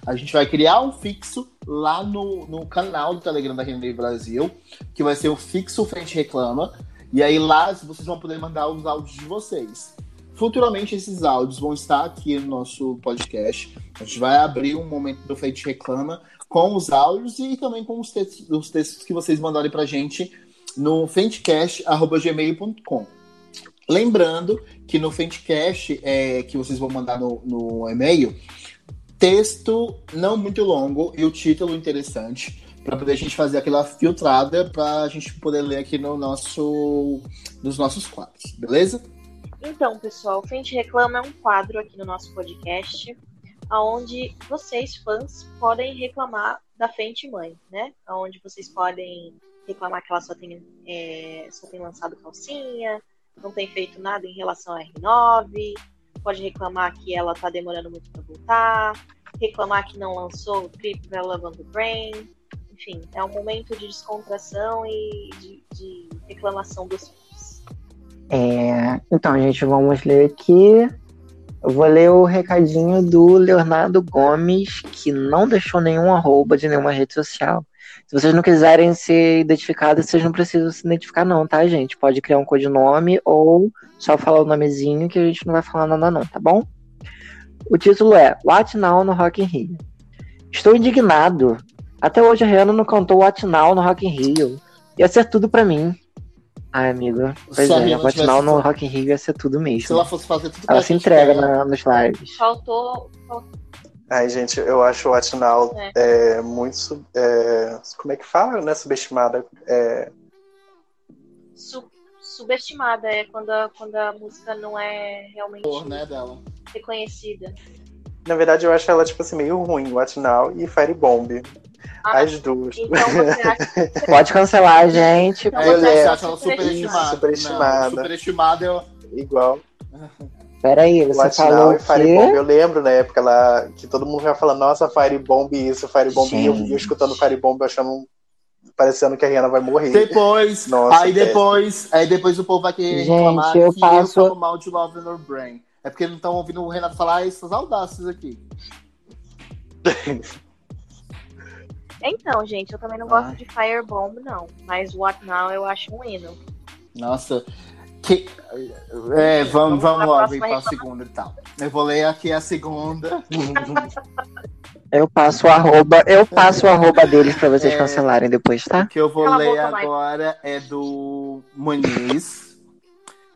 A gente vai criar um fixo lá no, no canal do Telegram da Rede Brasil, que vai ser o fixo Frente Reclama. E aí lá vocês vão poder mandar os áudios de vocês. Futuramente esses áudios vão estar aqui no nosso podcast. A gente vai abrir um momento do Feite Reclama com os áudios e também com os textos, os textos que vocês mandarem pra gente no fentecast.gmail.com. Lembrando que no Fentecast, é, que vocês vão mandar no, no e-mail, texto não muito longo e o título interessante, para poder a gente fazer aquela filtrada para a gente poder ler aqui no nosso, nos nossos quadros, beleza? Então, pessoal, Frente Reclama é um quadro aqui no nosso podcast, onde vocês, fãs, podem reclamar da Frente Mãe, né? Onde vocês podem reclamar que ela só tem, é, só tem lançado calcinha, não tem feito nada em relação à R9, pode reclamar que ela tá demorando muito para voltar, reclamar que não lançou o clipe on the Brain. Enfim, é um momento de descontração e de, de reclamação dos fãs. É, então, gente, vamos ler aqui. Eu vou ler o recadinho do Leonardo Gomes, que não deixou nenhum arroba de nenhuma rede social. Se vocês não quiserem ser identificados, vocês não precisam se identificar, não, tá, gente? Pode criar um codinome ou só falar o nomezinho que a gente não vai falar nada, não, tá bom? O título é What Now no Rock in Rio. Estou indignado. Até hoje a Rihanna não cantou What Now no Rock in Rio. Ia ser tudo pra mim. Ai, amigo. Pois Se a é, Rihanna tivesse Now no Rock in Rio ia ser tudo Se mesmo. ela fosse fazer tudo Ela a se entrega quer, na- nos lives. Faltou, faltou Ai, gente, eu acho o Atinal é. muito. sub- é, como é que fala, né? Subestimada. É, su- subestimada, é quando a, quando a música não é realmente Porra, né, dela. reconhecida. na verdade, eu acho ela, tipo assim, meio ruim, o Atinal e Firebomb. Ah, As duas. Então você acha Pode cancelar a gente. Então É, você acha ela superestimada. superestimada. Superestimada. Superestimada eu... Igual. Peraí, você Atinal falou e Firebomb. que. Eu lembro na época lá que todo mundo vai falando, nossa, Firebomb isso, Firebomb e eu, eu escutando Firebomb achando. parecendo que a Rihanna vai morrer. Depois, Nossa, aí depois, aí depois o povo vai querer Gente, reclamar eu que passo- eu falo mal de Love in Your Brain. É porque não estão ouvindo o Renato falar essas audácias aqui. Então, gente, eu também não gosto Ah. de Firebomb, não. Mas What Now eu acho um hino. Nossa. Que... É, vamos, Vamos vamos logo ir para reclamação. segunda e tal. Eu vou ler aqui a segunda. Eu passo o arroba, eu passo o arroba deles pra vocês É. cancelarem depois, tá? O que eu vou Cala a ler boca, agora é do Muniz.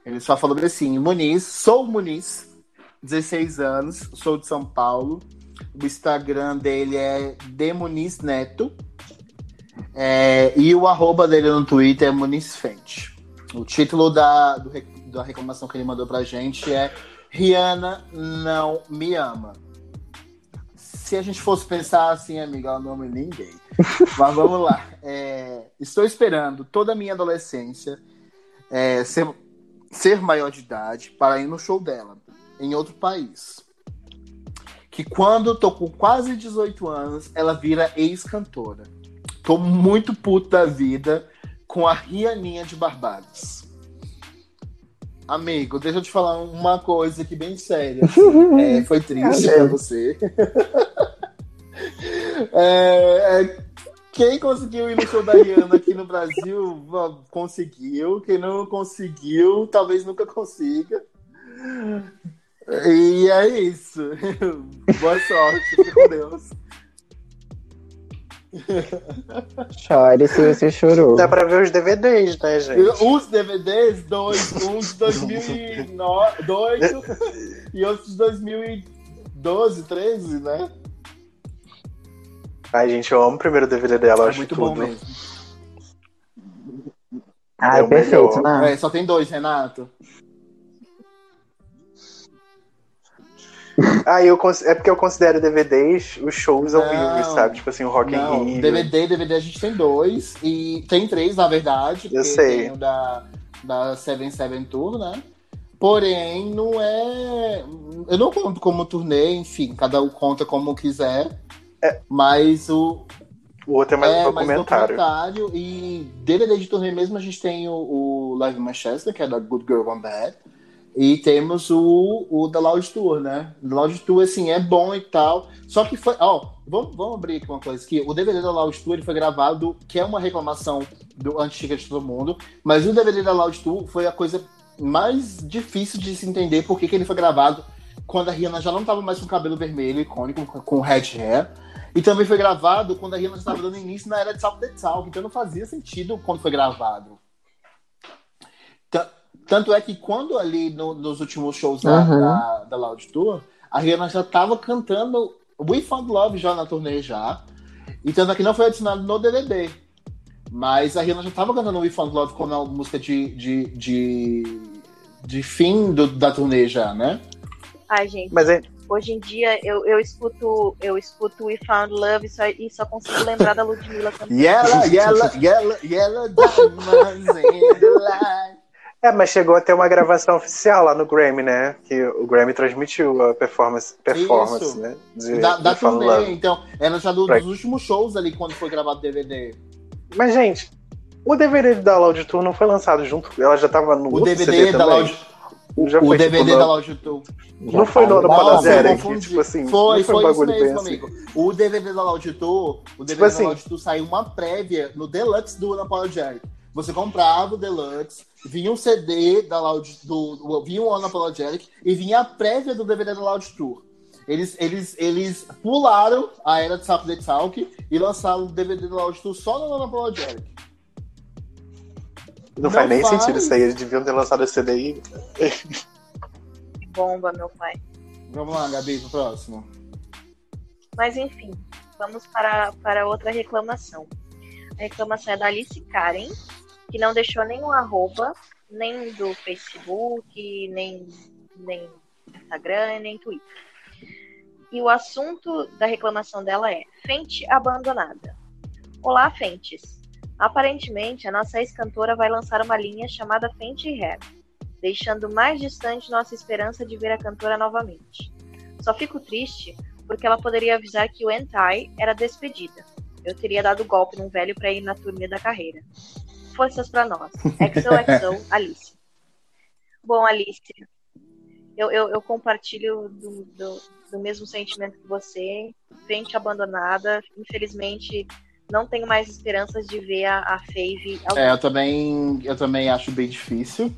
Ele só falou assim: Muniz, sou o Muniz, 16 anos, sou de São Paulo. O Instagram dele é Demuniz Neto. É, e o arroba dele no Twitter é Muniz Fente. O título da, do da reclamação que ele mandou pra gente é Rihanna não me ama. Se a gente fosse pensar assim, amiga, ela não ama ninguém. Mas vamos lá. É, estou esperando toda a minha adolescência é, ser, ser maior de idade para ir no show dela, em outro país. Que quando tô com quase 18 anos, ela vira ex-cantora. Tô muito puto da vida com a Rianinha de Barbados. Amigo, deixa eu te falar uma coisa aqui bem séria. assim. É, foi triste pra você. É, é, quem conseguiu ir no show da Rihanna aqui no Brasil conseguiu. Quem não conseguiu, talvez nunca consiga. E é isso. Boa sorte, fique com Deus. Chore se você chorou. Dá pra ver os DVDs, né, gente? Os DVDs, dois, um de 2008 e outro de 2012, 13, né? Ai, gente, eu amo o primeiro DVD dela, eu É acho muito tudo. bom mesmo. Ai, É o perfeito, né? É, só tem dois, Renato. Ah, eu é porque eu considero DVDs os shows ao vivo, sabe? Tipo assim, o Rock Não, in Rio. DVD, DVD a gente tem dois. E tem três, na verdade. Eu sei. Tem o da, da Seven Seven Tour, né? Porém, não é. Eu não conto como turnê, enfim, cada um conta como quiser. Mas o. O outro é mais é, um documentário. mais documentário. E DVD de turnê mesmo, a gente tem o, o Live Manchester, que é da Good Girl Gone Bad. E temos o, o The Loud Tour, né? Loud Tour, assim, é bom e tal. Só que foi. Ó, vamos, vamos abrir aqui uma coisa aqui. O DVD da Loud Tour ele foi gravado, que é uma reclamação do antiga de todo mundo. Mas o DVD da Loud Tour foi a coisa mais difícil de se entender porque que ele foi gravado quando a Rihanna já não estava mais com cabelo vermelho, icônico, com red hair. E também foi gravado quando a Rihanna estava dando início na era de South the Talk. Então não fazia sentido quando foi gravado. Ta- Tanto é que quando ali no- nos últimos shows da, Uhum. da, da Loud Tour, a Rihanna já estava cantando We Found Love já na turnê já. E tanto é que não foi adicionado no DVD. Mas a Rihanna já estava cantando We Found Love como uma música de, de, de, de fim do- da turnê já, né? Ai, gente, Mas é, hoje em dia eu, eu escuto eu escuto We Found Love e só, e só consigo lembrar da Ludmilla cantando. Yellow, yellow, yellow, yellow diamonds in the light. É, mas chegou a ter uma gravação oficial lá no Grammy, né? Que o Grammy transmitiu a performance, performance Isso. né? De, Da, da turnê, Love. então. Era já do- Right. dos últimos shows ali quando foi gravado o DVD. Mas, gente, o DVD da Loud Tour não foi lançado junto. Ela já tava no O DVD CD da também. Loud, Já o foi, DVD tipo, da Loud Tour. Não foi no, no Nossa, eu Panazeric, confundi. tipo assim. Foi, foi, um isso bagulho mesmo, bem assim. amigo. O DVD da Loud Tour, o DVD Tipo da assim. Loud Tour saiu uma prévia no Deluxe do Unapologetic. Você comprava o Deluxe, vinha um CD da Loud, do, vinha um Unapologetic e vinha a prévia do DVD da Loud Tour. Eles, eles, eles pularam a era de Saturday Talk e lançaram o DVD da Loud Tour só no Unapologetic. Não, Não faz nem faz. sentido isso aí. Eles deviam ter lançado esse CD aí. Bomba, meu pai. Vamos lá, Gabi, pro próximo. Mas enfim, vamos para, para outra reclamação. A reclamação é da Alice Karen, que não deixou nenhum arroba, nem do Facebook, nem, nem Instagram, nem Twitter. E o assunto da reclamação dela é Fente abandonada. Olá, Fentes. Aparentemente, a nossa ex-cantora vai lançar uma linha chamada Fente Hair, deixando mais distante nossa esperança de ver a cantora novamente. Só fico triste porque ela poderia avisar que o Entai era despedida. Eu teria dado golpe num velho para ir na turnê da carreira. Forças para nós. XOXO, Alice. Bom, Alice, eu, eu, eu compartilho do, do, do mesmo sentimento que você. Frente abandonada. Infelizmente, não tenho mais esperanças de ver a, a Fave. É, eu também, eu também acho bem difícil,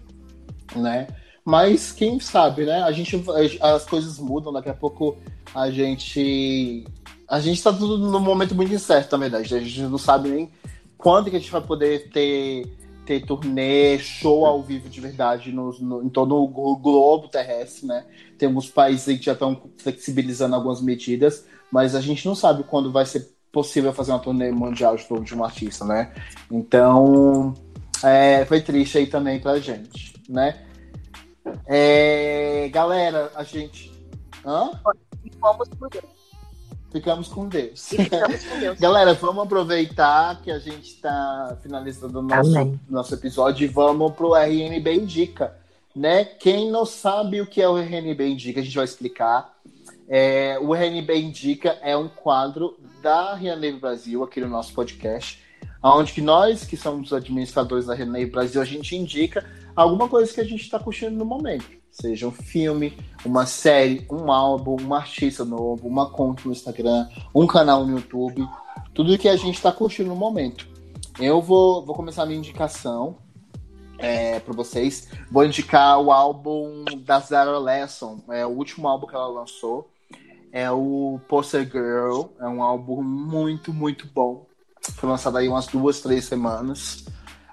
né? Mas quem sabe, né? A gente, as coisas mudam, daqui a pouco a gente, a gente tá tudo num momento muito incerto, na verdade. A gente não sabe nem quando que a gente vai poder ter, ter turnê, show ao vivo de verdade no, no- em todo o glo- globo terrestre, né? Tem alguns países aí que já estão flexibilizando algumas medidas, mas a gente não sabe quando vai ser possível fazer uma turnê mundial de de um artista, né? Então, é, foi triste aí também pra gente, né? É, galera, a gente. Hã? E por. Ficamos com Deus. E ficamos com Deus. Galera, vamos aproveitar que a gente está finalizando o nosso, Amém. nosso episódio e vamos pro RNB Indica. Né? Quem não sabe o que é o RNB Indica, a gente vai explicar. É, o RNB Indica é um quadro da Renave Brasil, aqui no nosso podcast, onde que nós, que somos administradores da Renave Brasil, a gente indica alguma coisa que a gente está curtindo no momento. Seja um filme, uma série, um álbum, um artista novo, uma conta no Instagram, um canal no YouTube, tudo que a gente está curtindo no momento. Eu vou, vou começar a minha indicação é, para vocês. Vou indicar o álbum da Zara Lesson, é o último álbum que ela lançou. É o Poster Girl, é um álbum muito, muito bom. Foi lançado aí umas duas, três semanas.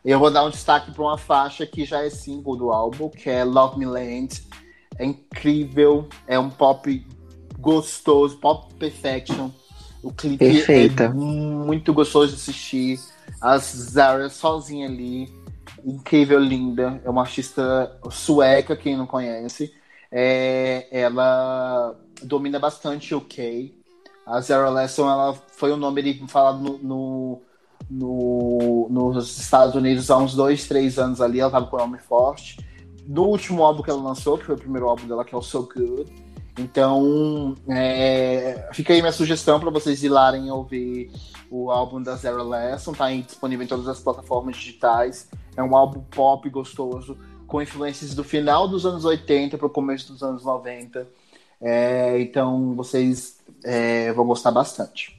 Eu vou dar um destaque para uma faixa que já é single do álbum, que é Love Me Land. É incrível, é um pop gostoso, pop perfection. O clipe Perfeita. é muito gostoso de assistir. A Zara sozinha ali, incrível, linda. É uma artista sueca, quem não conhece. É, ela domina bastante o K. A Zara Lesson, ela foi o nome ali falado no, no, no- nos Estados Unidos há uns dois, três anos ali. Ela tava com o nome forte. No último álbum que ela lançou, que foi o primeiro álbum dela, que é o So Good. Então, é, fica aí minha sugestão para vocês ir lá e ouvir o álbum da Zara Lesson. Tá aí disponível em todas as plataformas digitais. É um álbum pop gostoso. com influências do final dos anos 80 para o começo dos anos 90. É, então vocês é, vão gostar bastante.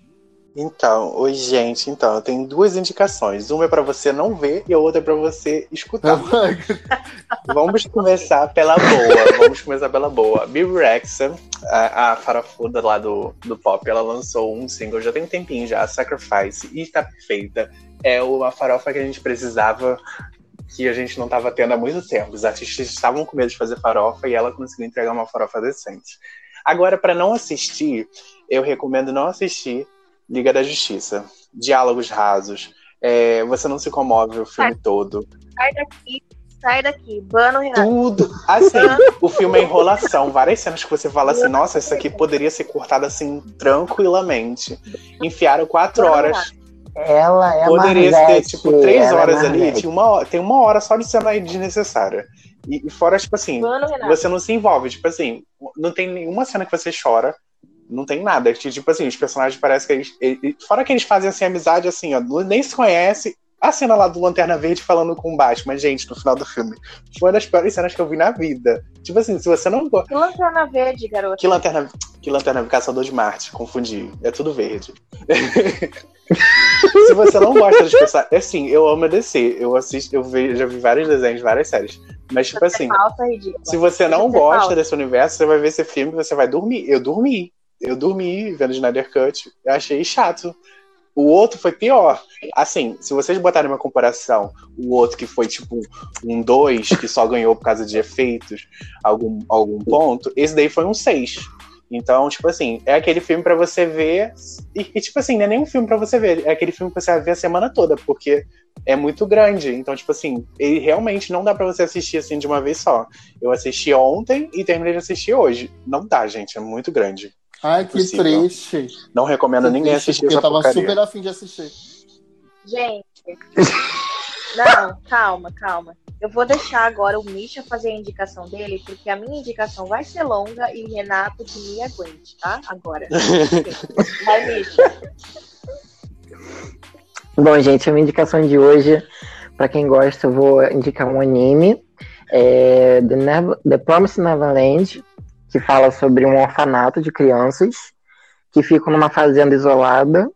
Então, oi gente, então, eu tenho duas indicações. Uma é pra você não ver e a outra é pra você escutar. Vamos começar pela boa. Vamos começar pela boa. Bibi Rexa, a, a farafuda lá do, do pop, ela lançou um single já tem um tempinho já, Sacrifice, e tá perfeita. É uma farofa que a gente precisava, que a gente não tava tendo há muito tempo. Os artistas estavam com medo de fazer farofa e ela conseguiu entregar uma farofa decente. Agora, pra não assistir, eu recomendo não assistir Liga da Justiça. Diálogos rasos. É, você não se comove o filme todo. Sai daqui, sai daqui. Bano, Renato. Tudo. Assim, o filme é enrolação. Várias cenas que você fala assim, nossa, isso aqui poderia ser cortado assim tranquilamente. Enfiaram quatro horas. Ela é Poderia ter, Marvete, tipo, três é horas ali. Marvete. Tinha uma hora, tem uma hora só de cena aí desnecessária. E, e fora, tipo assim, Bano, Renato. você não se envolve. Tipo assim, não tem nenhuma cena que você chora. Não tem nada. Tipo assim, os personagens parecem que eles, ele- Fora que eles fazem assim, amizade assim, ó. Nem se conhece. A cena lá do Lanterna Verde falando com o Batman, gente, no final do filme. Foi uma das piores cenas que eu vi na vida. Tipo assim, se você não gosta. Que lanterna verde, garoto. Que lanterna, que lanterna Caçador de Marte, confundi. É tudo verde. Se você não gosta dos personagens. Assim, eu amo a DC. Eu assisto, eu ve- já vi vários desenhos, várias séries. Mas, tipo assim, Falsa, ridícula. se você não Você gosta falsa. desse universo, você vai ver esse filme e você vai dormir. Eu dormi. Eu dormi vendo Snyder Cut. Eu achei chato. O outro foi pior. Assim, se vocês botarem uma comparação, o outro que foi tipo um 2, que só ganhou por causa de efeitos, algum, algum ponto, esse daí foi um 6. Então, tipo assim, é aquele filme pra você ver. E, tipo assim, não é nem um filme pra você ver, é aquele filme que você vai ver a semana toda, porque é muito grande. Então, tipo assim, ele realmente não dá pra você assistir assim de uma vez só. Eu assisti ontem e terminei de assistir hoje. Não dá, gente, é muito grande. Ai, que Possível. triste. Não recomendo Que ninguém triste, assistir porque essa eu tava porcaria. super afim de assistir. Gente. Não, calma, calma. Eu vou deixar agora o Misha fazer a indicação dele, porque a minha indicação vai ser longa e o Renato que me aguente, tá? Agora. Vai, Misha. Bom, gente, a minha indicação de hoje, pra quem gosta, eu vou indicar um anime, é The, Never- The Promised Neverland, que fala sobre um orfanato de crianças que ficam numa fazenda isolada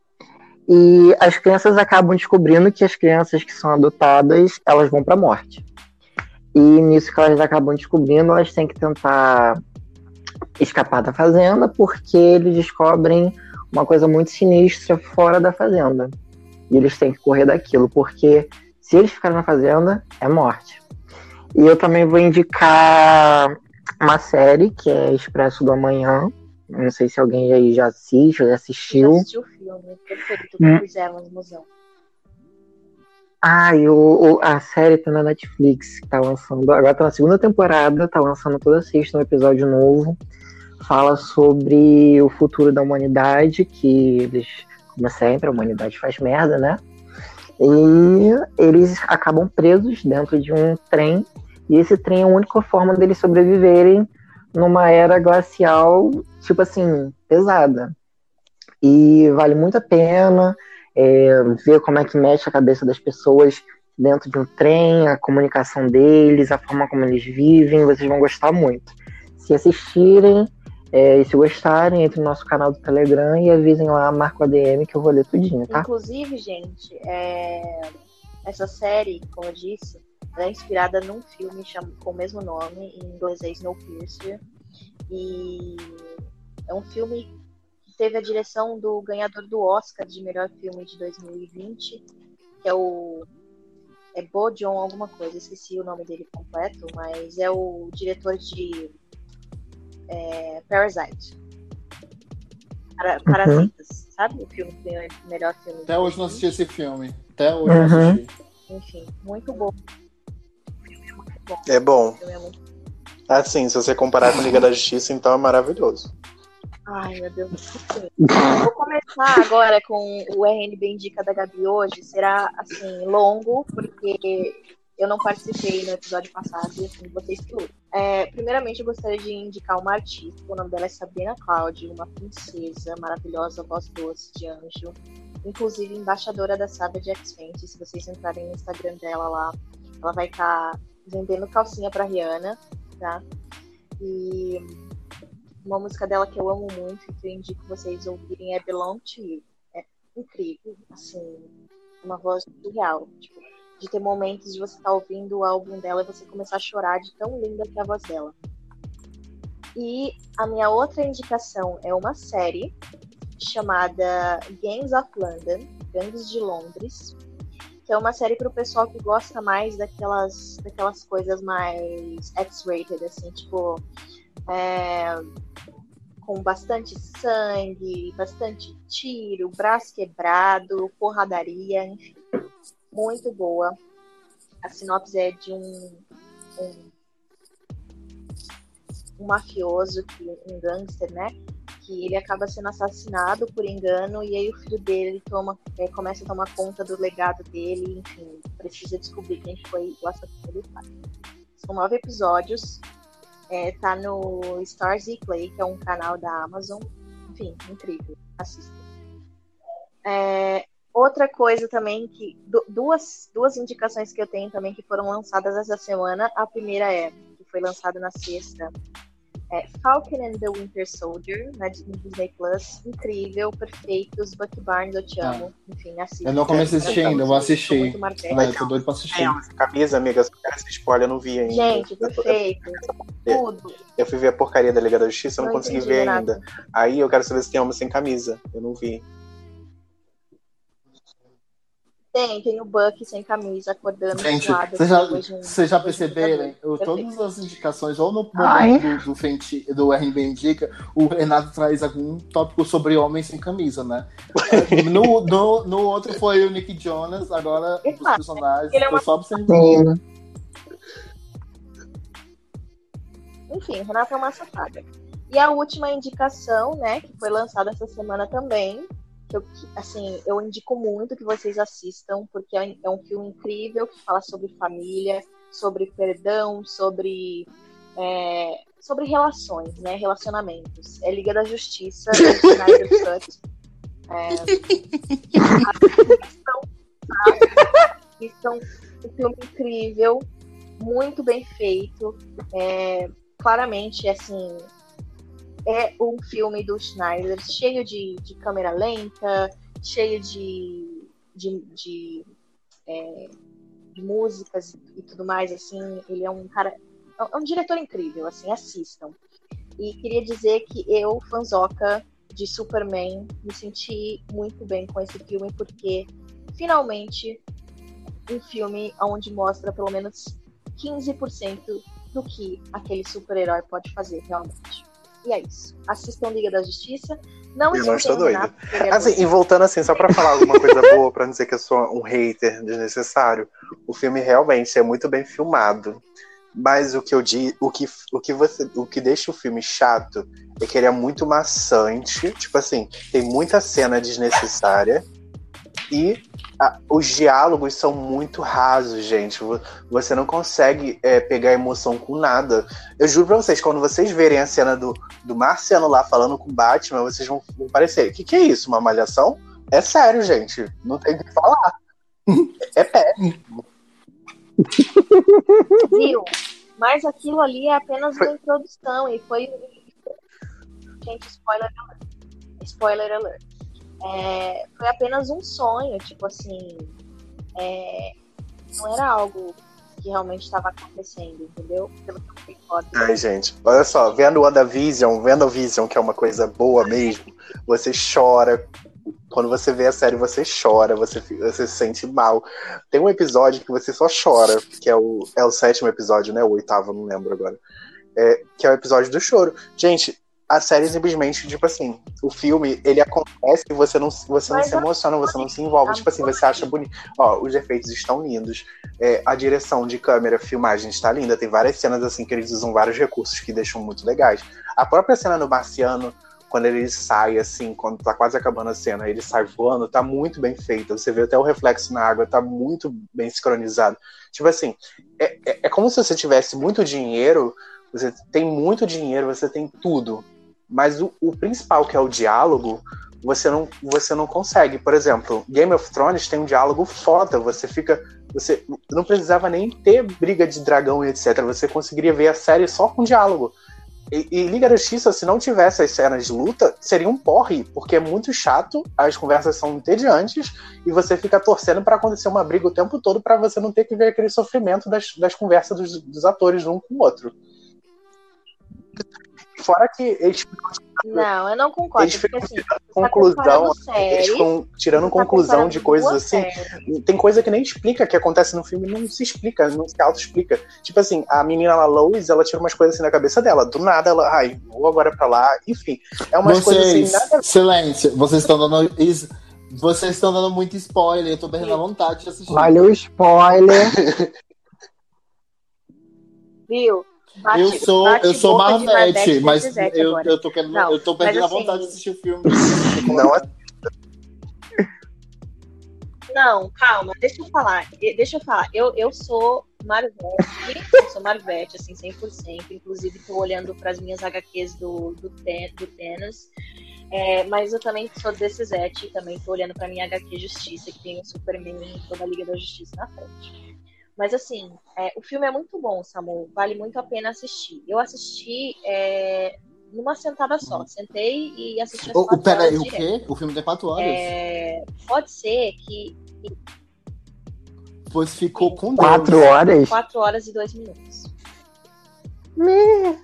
e as crianças acabam descobrindo que as crianças que são adotadas, elas vão pra morte. E nisso que elas acabam descobrindo, elas têm que tentar escapar da fazenda porque eles descobrem uma coisa muito sinistra fora da fazenda. E eles têm que correr daquilo, porque se eles ficarem na fazenda, é morte. E eu também vou indicar uma série que é Expresso do Amanhã. Não sei se alguém aí já assiste ou já Já assistiu. assistiu o filme perfeito Hum. Evans, museu. Ah, e o, o- a série tá na Netflix, que tá lançando. Agora tá na segunda temporada, tá lançando toda sexta um episódio novo. Fala sobre o futuro da humanidade, que eles, como sempre, a humanidade faz merda, né? E eles acabam presos dentro de um trem, e esse trem é a única forma deles sobreviverem numa era glacial, tipo assim, pesada. E vale muito a pena é, ver como é que mexe a cabeça das pessoas dentro de um trem, a comunicação deles, a forma como eles vivem, vocês vão gostar muito. Se assistirem é, e se gostarem, entre no nosso canal do Telegram e avisem lá, marca o ADM que eu vou ler tudinho, tá? Inclusive, gente, é, essa série, como eu disse, é inspirada num filme com o mesmo nome, em inglês é Snowpiercer. E é um filme que teve a direção do ganhador do Oscar de melhor filme de 2020, que é o é Bo John alguma coisa, esqueci o nome dele completo, mas é o diretor de é, Parasite. Para, Parasitas, sabe? O filme que ganhou o melhor filme. Até hoje não 2020. assisti esse filme. Até hoje não Uhum. assisti. Enfim, muito bom. Bom. É bom. É muito... Assim, se você comparar com Liga da Justiça, então é maravilhoso. Ai, meu Deus do céu. Vou começar agora com o RNB Indica da Gabi hoje. Será, assim, longo, porque eu não participei no episódio passado e, assim, vocês que. É, primeiramente, eu gostaria de indicar uma artista. O nome dela é Sabrina Cloud, uma princesa maravilhosa, voz doce de anjo. Inclusive, embaixadora da Saga de X-Fenty. Se vocês entrarem no Instagram dela lá, ela vai estar vendendo calcinha pra Rihanna, tá? E uma música dela que eu amo muito e que eu indico vocês ouvirem é Belong to You. É incrível, assim, uma voz surreal. Tipo, de ter momentos de você estar ouvindo o álbum dela e você começar a chorar de tão linda que é a voz dela. E a minha outra indicação é uma série chamada Gangs of London, Gangues de Londres, que é uma série para o pessoal que gosta mais daquelas, daquelas coisas mais X-rated, assim, tipo. É, com bastante sangue, bastante tiro, braço quebrado, porradaria, enfim. Muito boa. A sinopse é de um, um, um mafioso, que, um gangster, né? Que ele acaba sendo assassinado por engano e aí o filho dele toma, é, começa a tomar conta do legado dele, enfim, precisa descobrir quem foi o assassino do pai. São nove episódios, é, tá no Stars e Play, que é um canal da Amazon. Enfim, incrível. Assista. É, outra coisa também que. Duas, duas indicações que eu tenho também que foram lançadas essa semana. A primeira é, que foi lançada na sexta, é Falcon and the Winter Soldier, na Disney Plus. Incrível, perfeitos. Bucky Barnes, eu te amo. Ah. Enfim, assista. Eu não comecei a assistir ainda, eu vou assistir. Vai, eu tô doido pra assistir. É, camisa, amiga, só quero esse spoiler, eu não vi ainda. Gente, perfeito. Tudo. Eu fui ver a porcaria da Liga da Justiça, eu não, não consegui ver nada. ainda. Aí eu quero saber se tem homem sem camisa. Eu não vi. Tem, tem o Buck sem camisa, acordando Gente, vocês já, um, já perceberam? Eu, todas as indicações, ou no momento do, do, do RB Indica, o Renato traz algum tópico sobre homem sem camisa, né? no, no, no outro foi o Nick Jonas, agora os personagens, é uma... só observando. Enfim, Renato é uma safada. E a última indicação, né, que foi lançada essa semana também, que eu, assim, eu indico muito que vocês assistam, porque é, é um filme incrível que fala sobre família, sobre perdão, sobre é, sobre relações, né, relacionamentos. É Liga da Justiça, Snyder Cut. É, um filme incrível, muito bem feito. É, claramente, assim, é um filme do Schneider cheio de, de câmera lenta, cheio de, de, de, é, de músicas e tudo mais, assim, ele é um cara, é um diretor incrível, assim, assistam. E queria dizer que eu, fanzoca de Superman, me senti muito bem com esse filme, porque finalmente um filme onde mostra pelo menos 15% do que aquele super-herói pode fazer realmente. E é isso. Assistam Liga da Justiça. Não eu não estou doido. É assim, e voltando assim, só para falar alguma coisa boa, para não dizer que eu sou um hater desnecessário, o filme realmente é muito bem filmado. Mas o que eu digo, o que, o que você, o que deixa o filme chato é que ele é muito maçante, tipo assim, tem muita cena desnecessária e os diálogos são muito rasos, gente. Você não consegue é, pegar emoção com nada. Eu juro pra vocês, quando vocês verem a cena do, do Marciano lá falando com o Batman, vocês vão, vão parecer: o que, que é isso? Uma malhação? É sério, gente. Não tem o que falar. É péssimo. Viu? Mas aquilo ali é apenas uma introdução e foi. Gente, spoiler alert. Spoiler alert é, foi apenas um sonho, tipo assim, é, não era algo que realmente estava acontecendo, entendeu? Pelo que eu Ai, gente, olha só, vendo WandaVision, vendo Vision, que é uma coisa boa mesmo, você chora. Quando você vê a série, você chora, você, você se sente mal. Tem um episódio que você só chora, que é o, é o sétimo episódio, né? O oitavo, não lembro agora. É, que é o episódio do choro. Gente, a série simplesmente, tipo assim, o filme, ele acontece e você não, você não se emociona, você não se envolve. Tipo assim, você acha bonito. Ó, os efeitos estão lindos. É, a direção de câmera, filmagem está linda. Tem várias cenas assim que eles usam vários recursos que deixam muito legais. A própria cena do Marciano, quando ele sai, assim, quando tá quase acabando a cena, ele sai voando, tá muito bem feita. Você vê até o reflexo na água, tá muito bem sincronizado. Tipo assim, é, é, é como se você tivesse muito dinheiro, você tem muito dinheiro, você tem tudo mas o, o principal, que é o diálogo, você não, você não consegue. Por exemplo, Game of Thrones tem um diálogo foda, você fica Você não precisava nem ter briga de dragão e etc. Você conseguiria ver a série só com diálogo. E, e Liga da Justiça, se não tivesse as cenas de luta, seria um porre, porque é muito chato, as conversas são entediantes, e você fica torcendo para acontecer uma briga o tempo todo para você não ter que ver aquele sofrimento das, das conversas dos, dos atores um com o outro. Fora que eles Não, eu não concordo. Eles ficam assim, tirando tá conclusão, eles ficam tirando tá conclusão de coisas assim. séries. Tem coisa que nem explica que acontece no filme, não se explica, não se auto-explica. Tipo assim, a menina lá, Lois, ela tira umas coisas assim na cabeça dela. Do nada, ela, ai, vou agora pra lá. Enfim, é umas coisas assim, Vocês, nada silêncio, vocês estão dando. is- Vocês estão dando muito spoiler, eu tô perdendo a vontade de assistir. Olha o spoiler. Viu? Bate- eu sou, eu sou Marvete, mas eu, agora. eu tô querendo, Não, eu tô perdendo mas a vontade assim- de assistir o filme. Não é Não, calma, deixa eu falar. Deixa eu falar. Eu, eu sou Marvete, eu sou Marvete, assim, 100%. Inclusive, tô olhando para as minhas HQs do, do, Ten, do Thanos. É, mas eu também sou desse Zete, também tô olhando pra minha HQ Justiça, que tem o Superman e toda a Liga da Justiça na frente. Mas assim, é, o filme é muito bom, Samu. Vale muito a pena assistir. Eu assisti é, numa sentada só. Sentei e assisti as O, o, quatro pera horas o quê? O filme tem quatro horas? É, pode ser que Pois ficou com Deus. Quatro horas? 4 horas e 2 minutos. Me-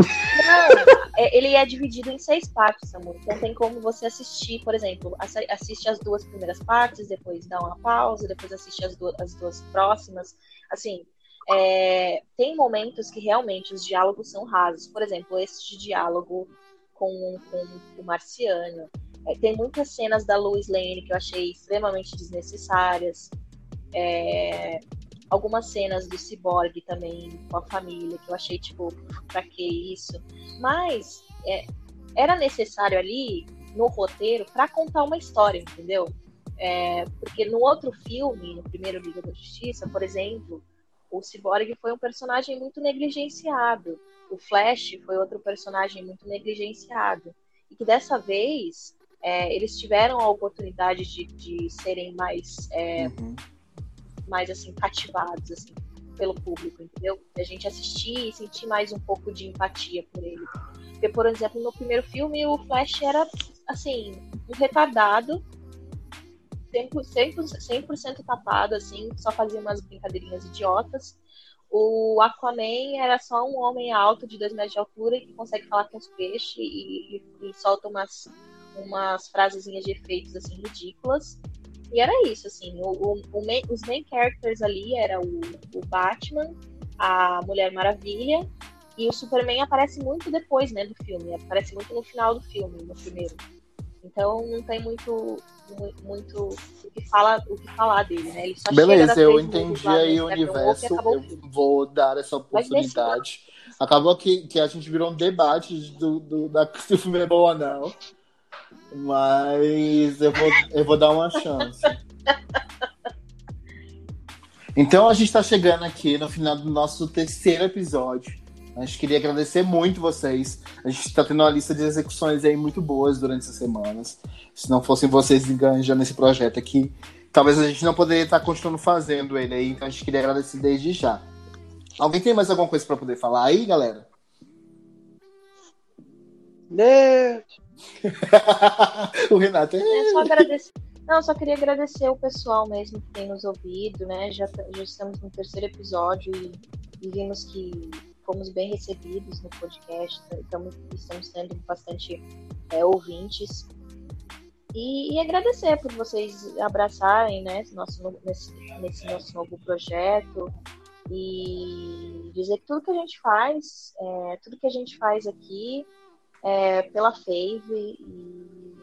Não, é, ele é dividido em seis partes, Samu. Então tem como você assistir, por exemplo, assi- assiste as duas primeiras partes, depois dá uma pausa, depois assiste as duas, as duas próximas. Assim, é, tem momentos que realmente os diálogos são rasos. Por exemplo, esse de diálogo com, com o Marciano. É, tem muitas cenas da Lois Lane que eu achei extremamente desnecessárias. É, algumas cenas do Cyborg também com a família, que eu achei, tipo, pra que isso? Mas é, era necessário ali, no roteiro, pra contar uma história, entendeu? É, porque no outro filme, no primeiro Liga da Justiça, por exemplo, o Cyborg foi um personagem muito negligenciado. O Flash foi outro personagem muito negligenciado. E que dessa vez é, eles tiveram a oportunidade de, de serem mais é, Uhum. Mais assim cativados assim pelo público, entendeu? A gente assistir e sentir mais um pouco de empatia por ele. Porque, por exemplo, no primeiro filme o Flash era assim um retardado 100%, 100% tapado, assim, só fazia umas brincadeirinhas idiotas. O Aquaman era só um homem alto de 2 metros de altura que consegue falar com os peixes e, e- e solta umas, umas frasezinhas de efeitos assim ridículas. E era isso, assim, o, o- o main- os main characters ali era o, o Batman, a Mulher Maravilha e o Superman aparece muito depois, né, do filme, aparece muito no final do filme, no primeiro. Então não tem muito mu- muito o que fala o que falar dele, né? Ele só Beleza, eu entendi aí o Steppenwolf e universo. o Eu vou dar essa oportunidade. Acabou que, que a gente virou um debate do, do, da, se o filme é bom ou não. Mas eu vou, eu vou dar uma chance. Então a gente está chegando aqui no final do nosso terceiro episódio. A gente queria agradecer muito vocês. A gente está tendo uma lista de execuções aí muito boas durante essas semanas. Se não fossem vocês enganjando nesse projeto aqui, talvez a gente não poderia estar continuando fazendo ele aí. Então a gente queria agradecer desde já. Alguém tem mais alguma coisa para poder falar aí, galera? Né? o Renato é. Só agradecer. Não, só queria agradecer o pessoal mesmo que tem nos ouvido, né? Já, já estamos no terceiro episódio e, e vimos que fomos bem recebidos no podcast, estamos, estamos tendo bastante é, ouvintes. E, e agradecer por vocês abraçarem né, nosso, no- nesse, nesse nosso novo projeto e dizer que tudo que a gente faz, é, tudo que a gente faz aqui é pela Fave e,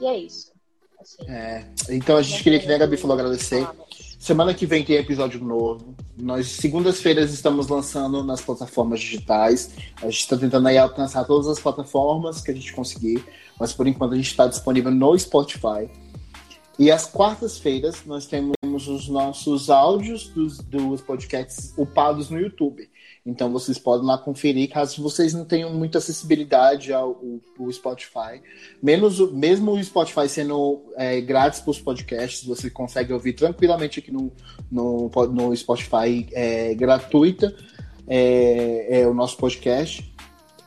e é isso. Assim, É, então a gente queria que a Gabi falou agradecer. Semana que vem tem episódio novo. Nós, segundas-feiras, estamos lançando nas plataformas digitais. A gente está tentando aí alcançar todas as plataformas que a gente conseguir, mas por enquanto a gente está disponível no Spotify. E às quartas-feiras nós temos temos os nossos áudios dos, dos podcasts upados no YouTube. Então vocês podem lá conferir, caso vocês não tenham muita acessibilidade ao, ao- Spotify. Menos, mesmo o Spotify sendo é, grátis para os podcasts, você consegue ouvir tranquilamente aqui no, no, no Spotify é, gratuita é, é o nosso podcast.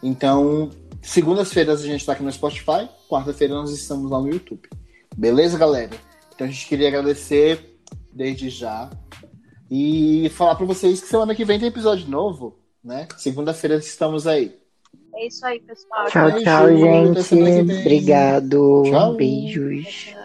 Então, segundas-feiras a gente está aqui no Spotify, quarta-feira nós estamos lá no YouTube. Beleza, galera? Então a gente queria agradecer desde já e falar para vocês que semana que vem tem episódio novo, né? Segunda-feira estamos aí. É isso aí, pessoal. Tchau, tchau, que gente. Obrigado. Tchau. Beijos. Tchau.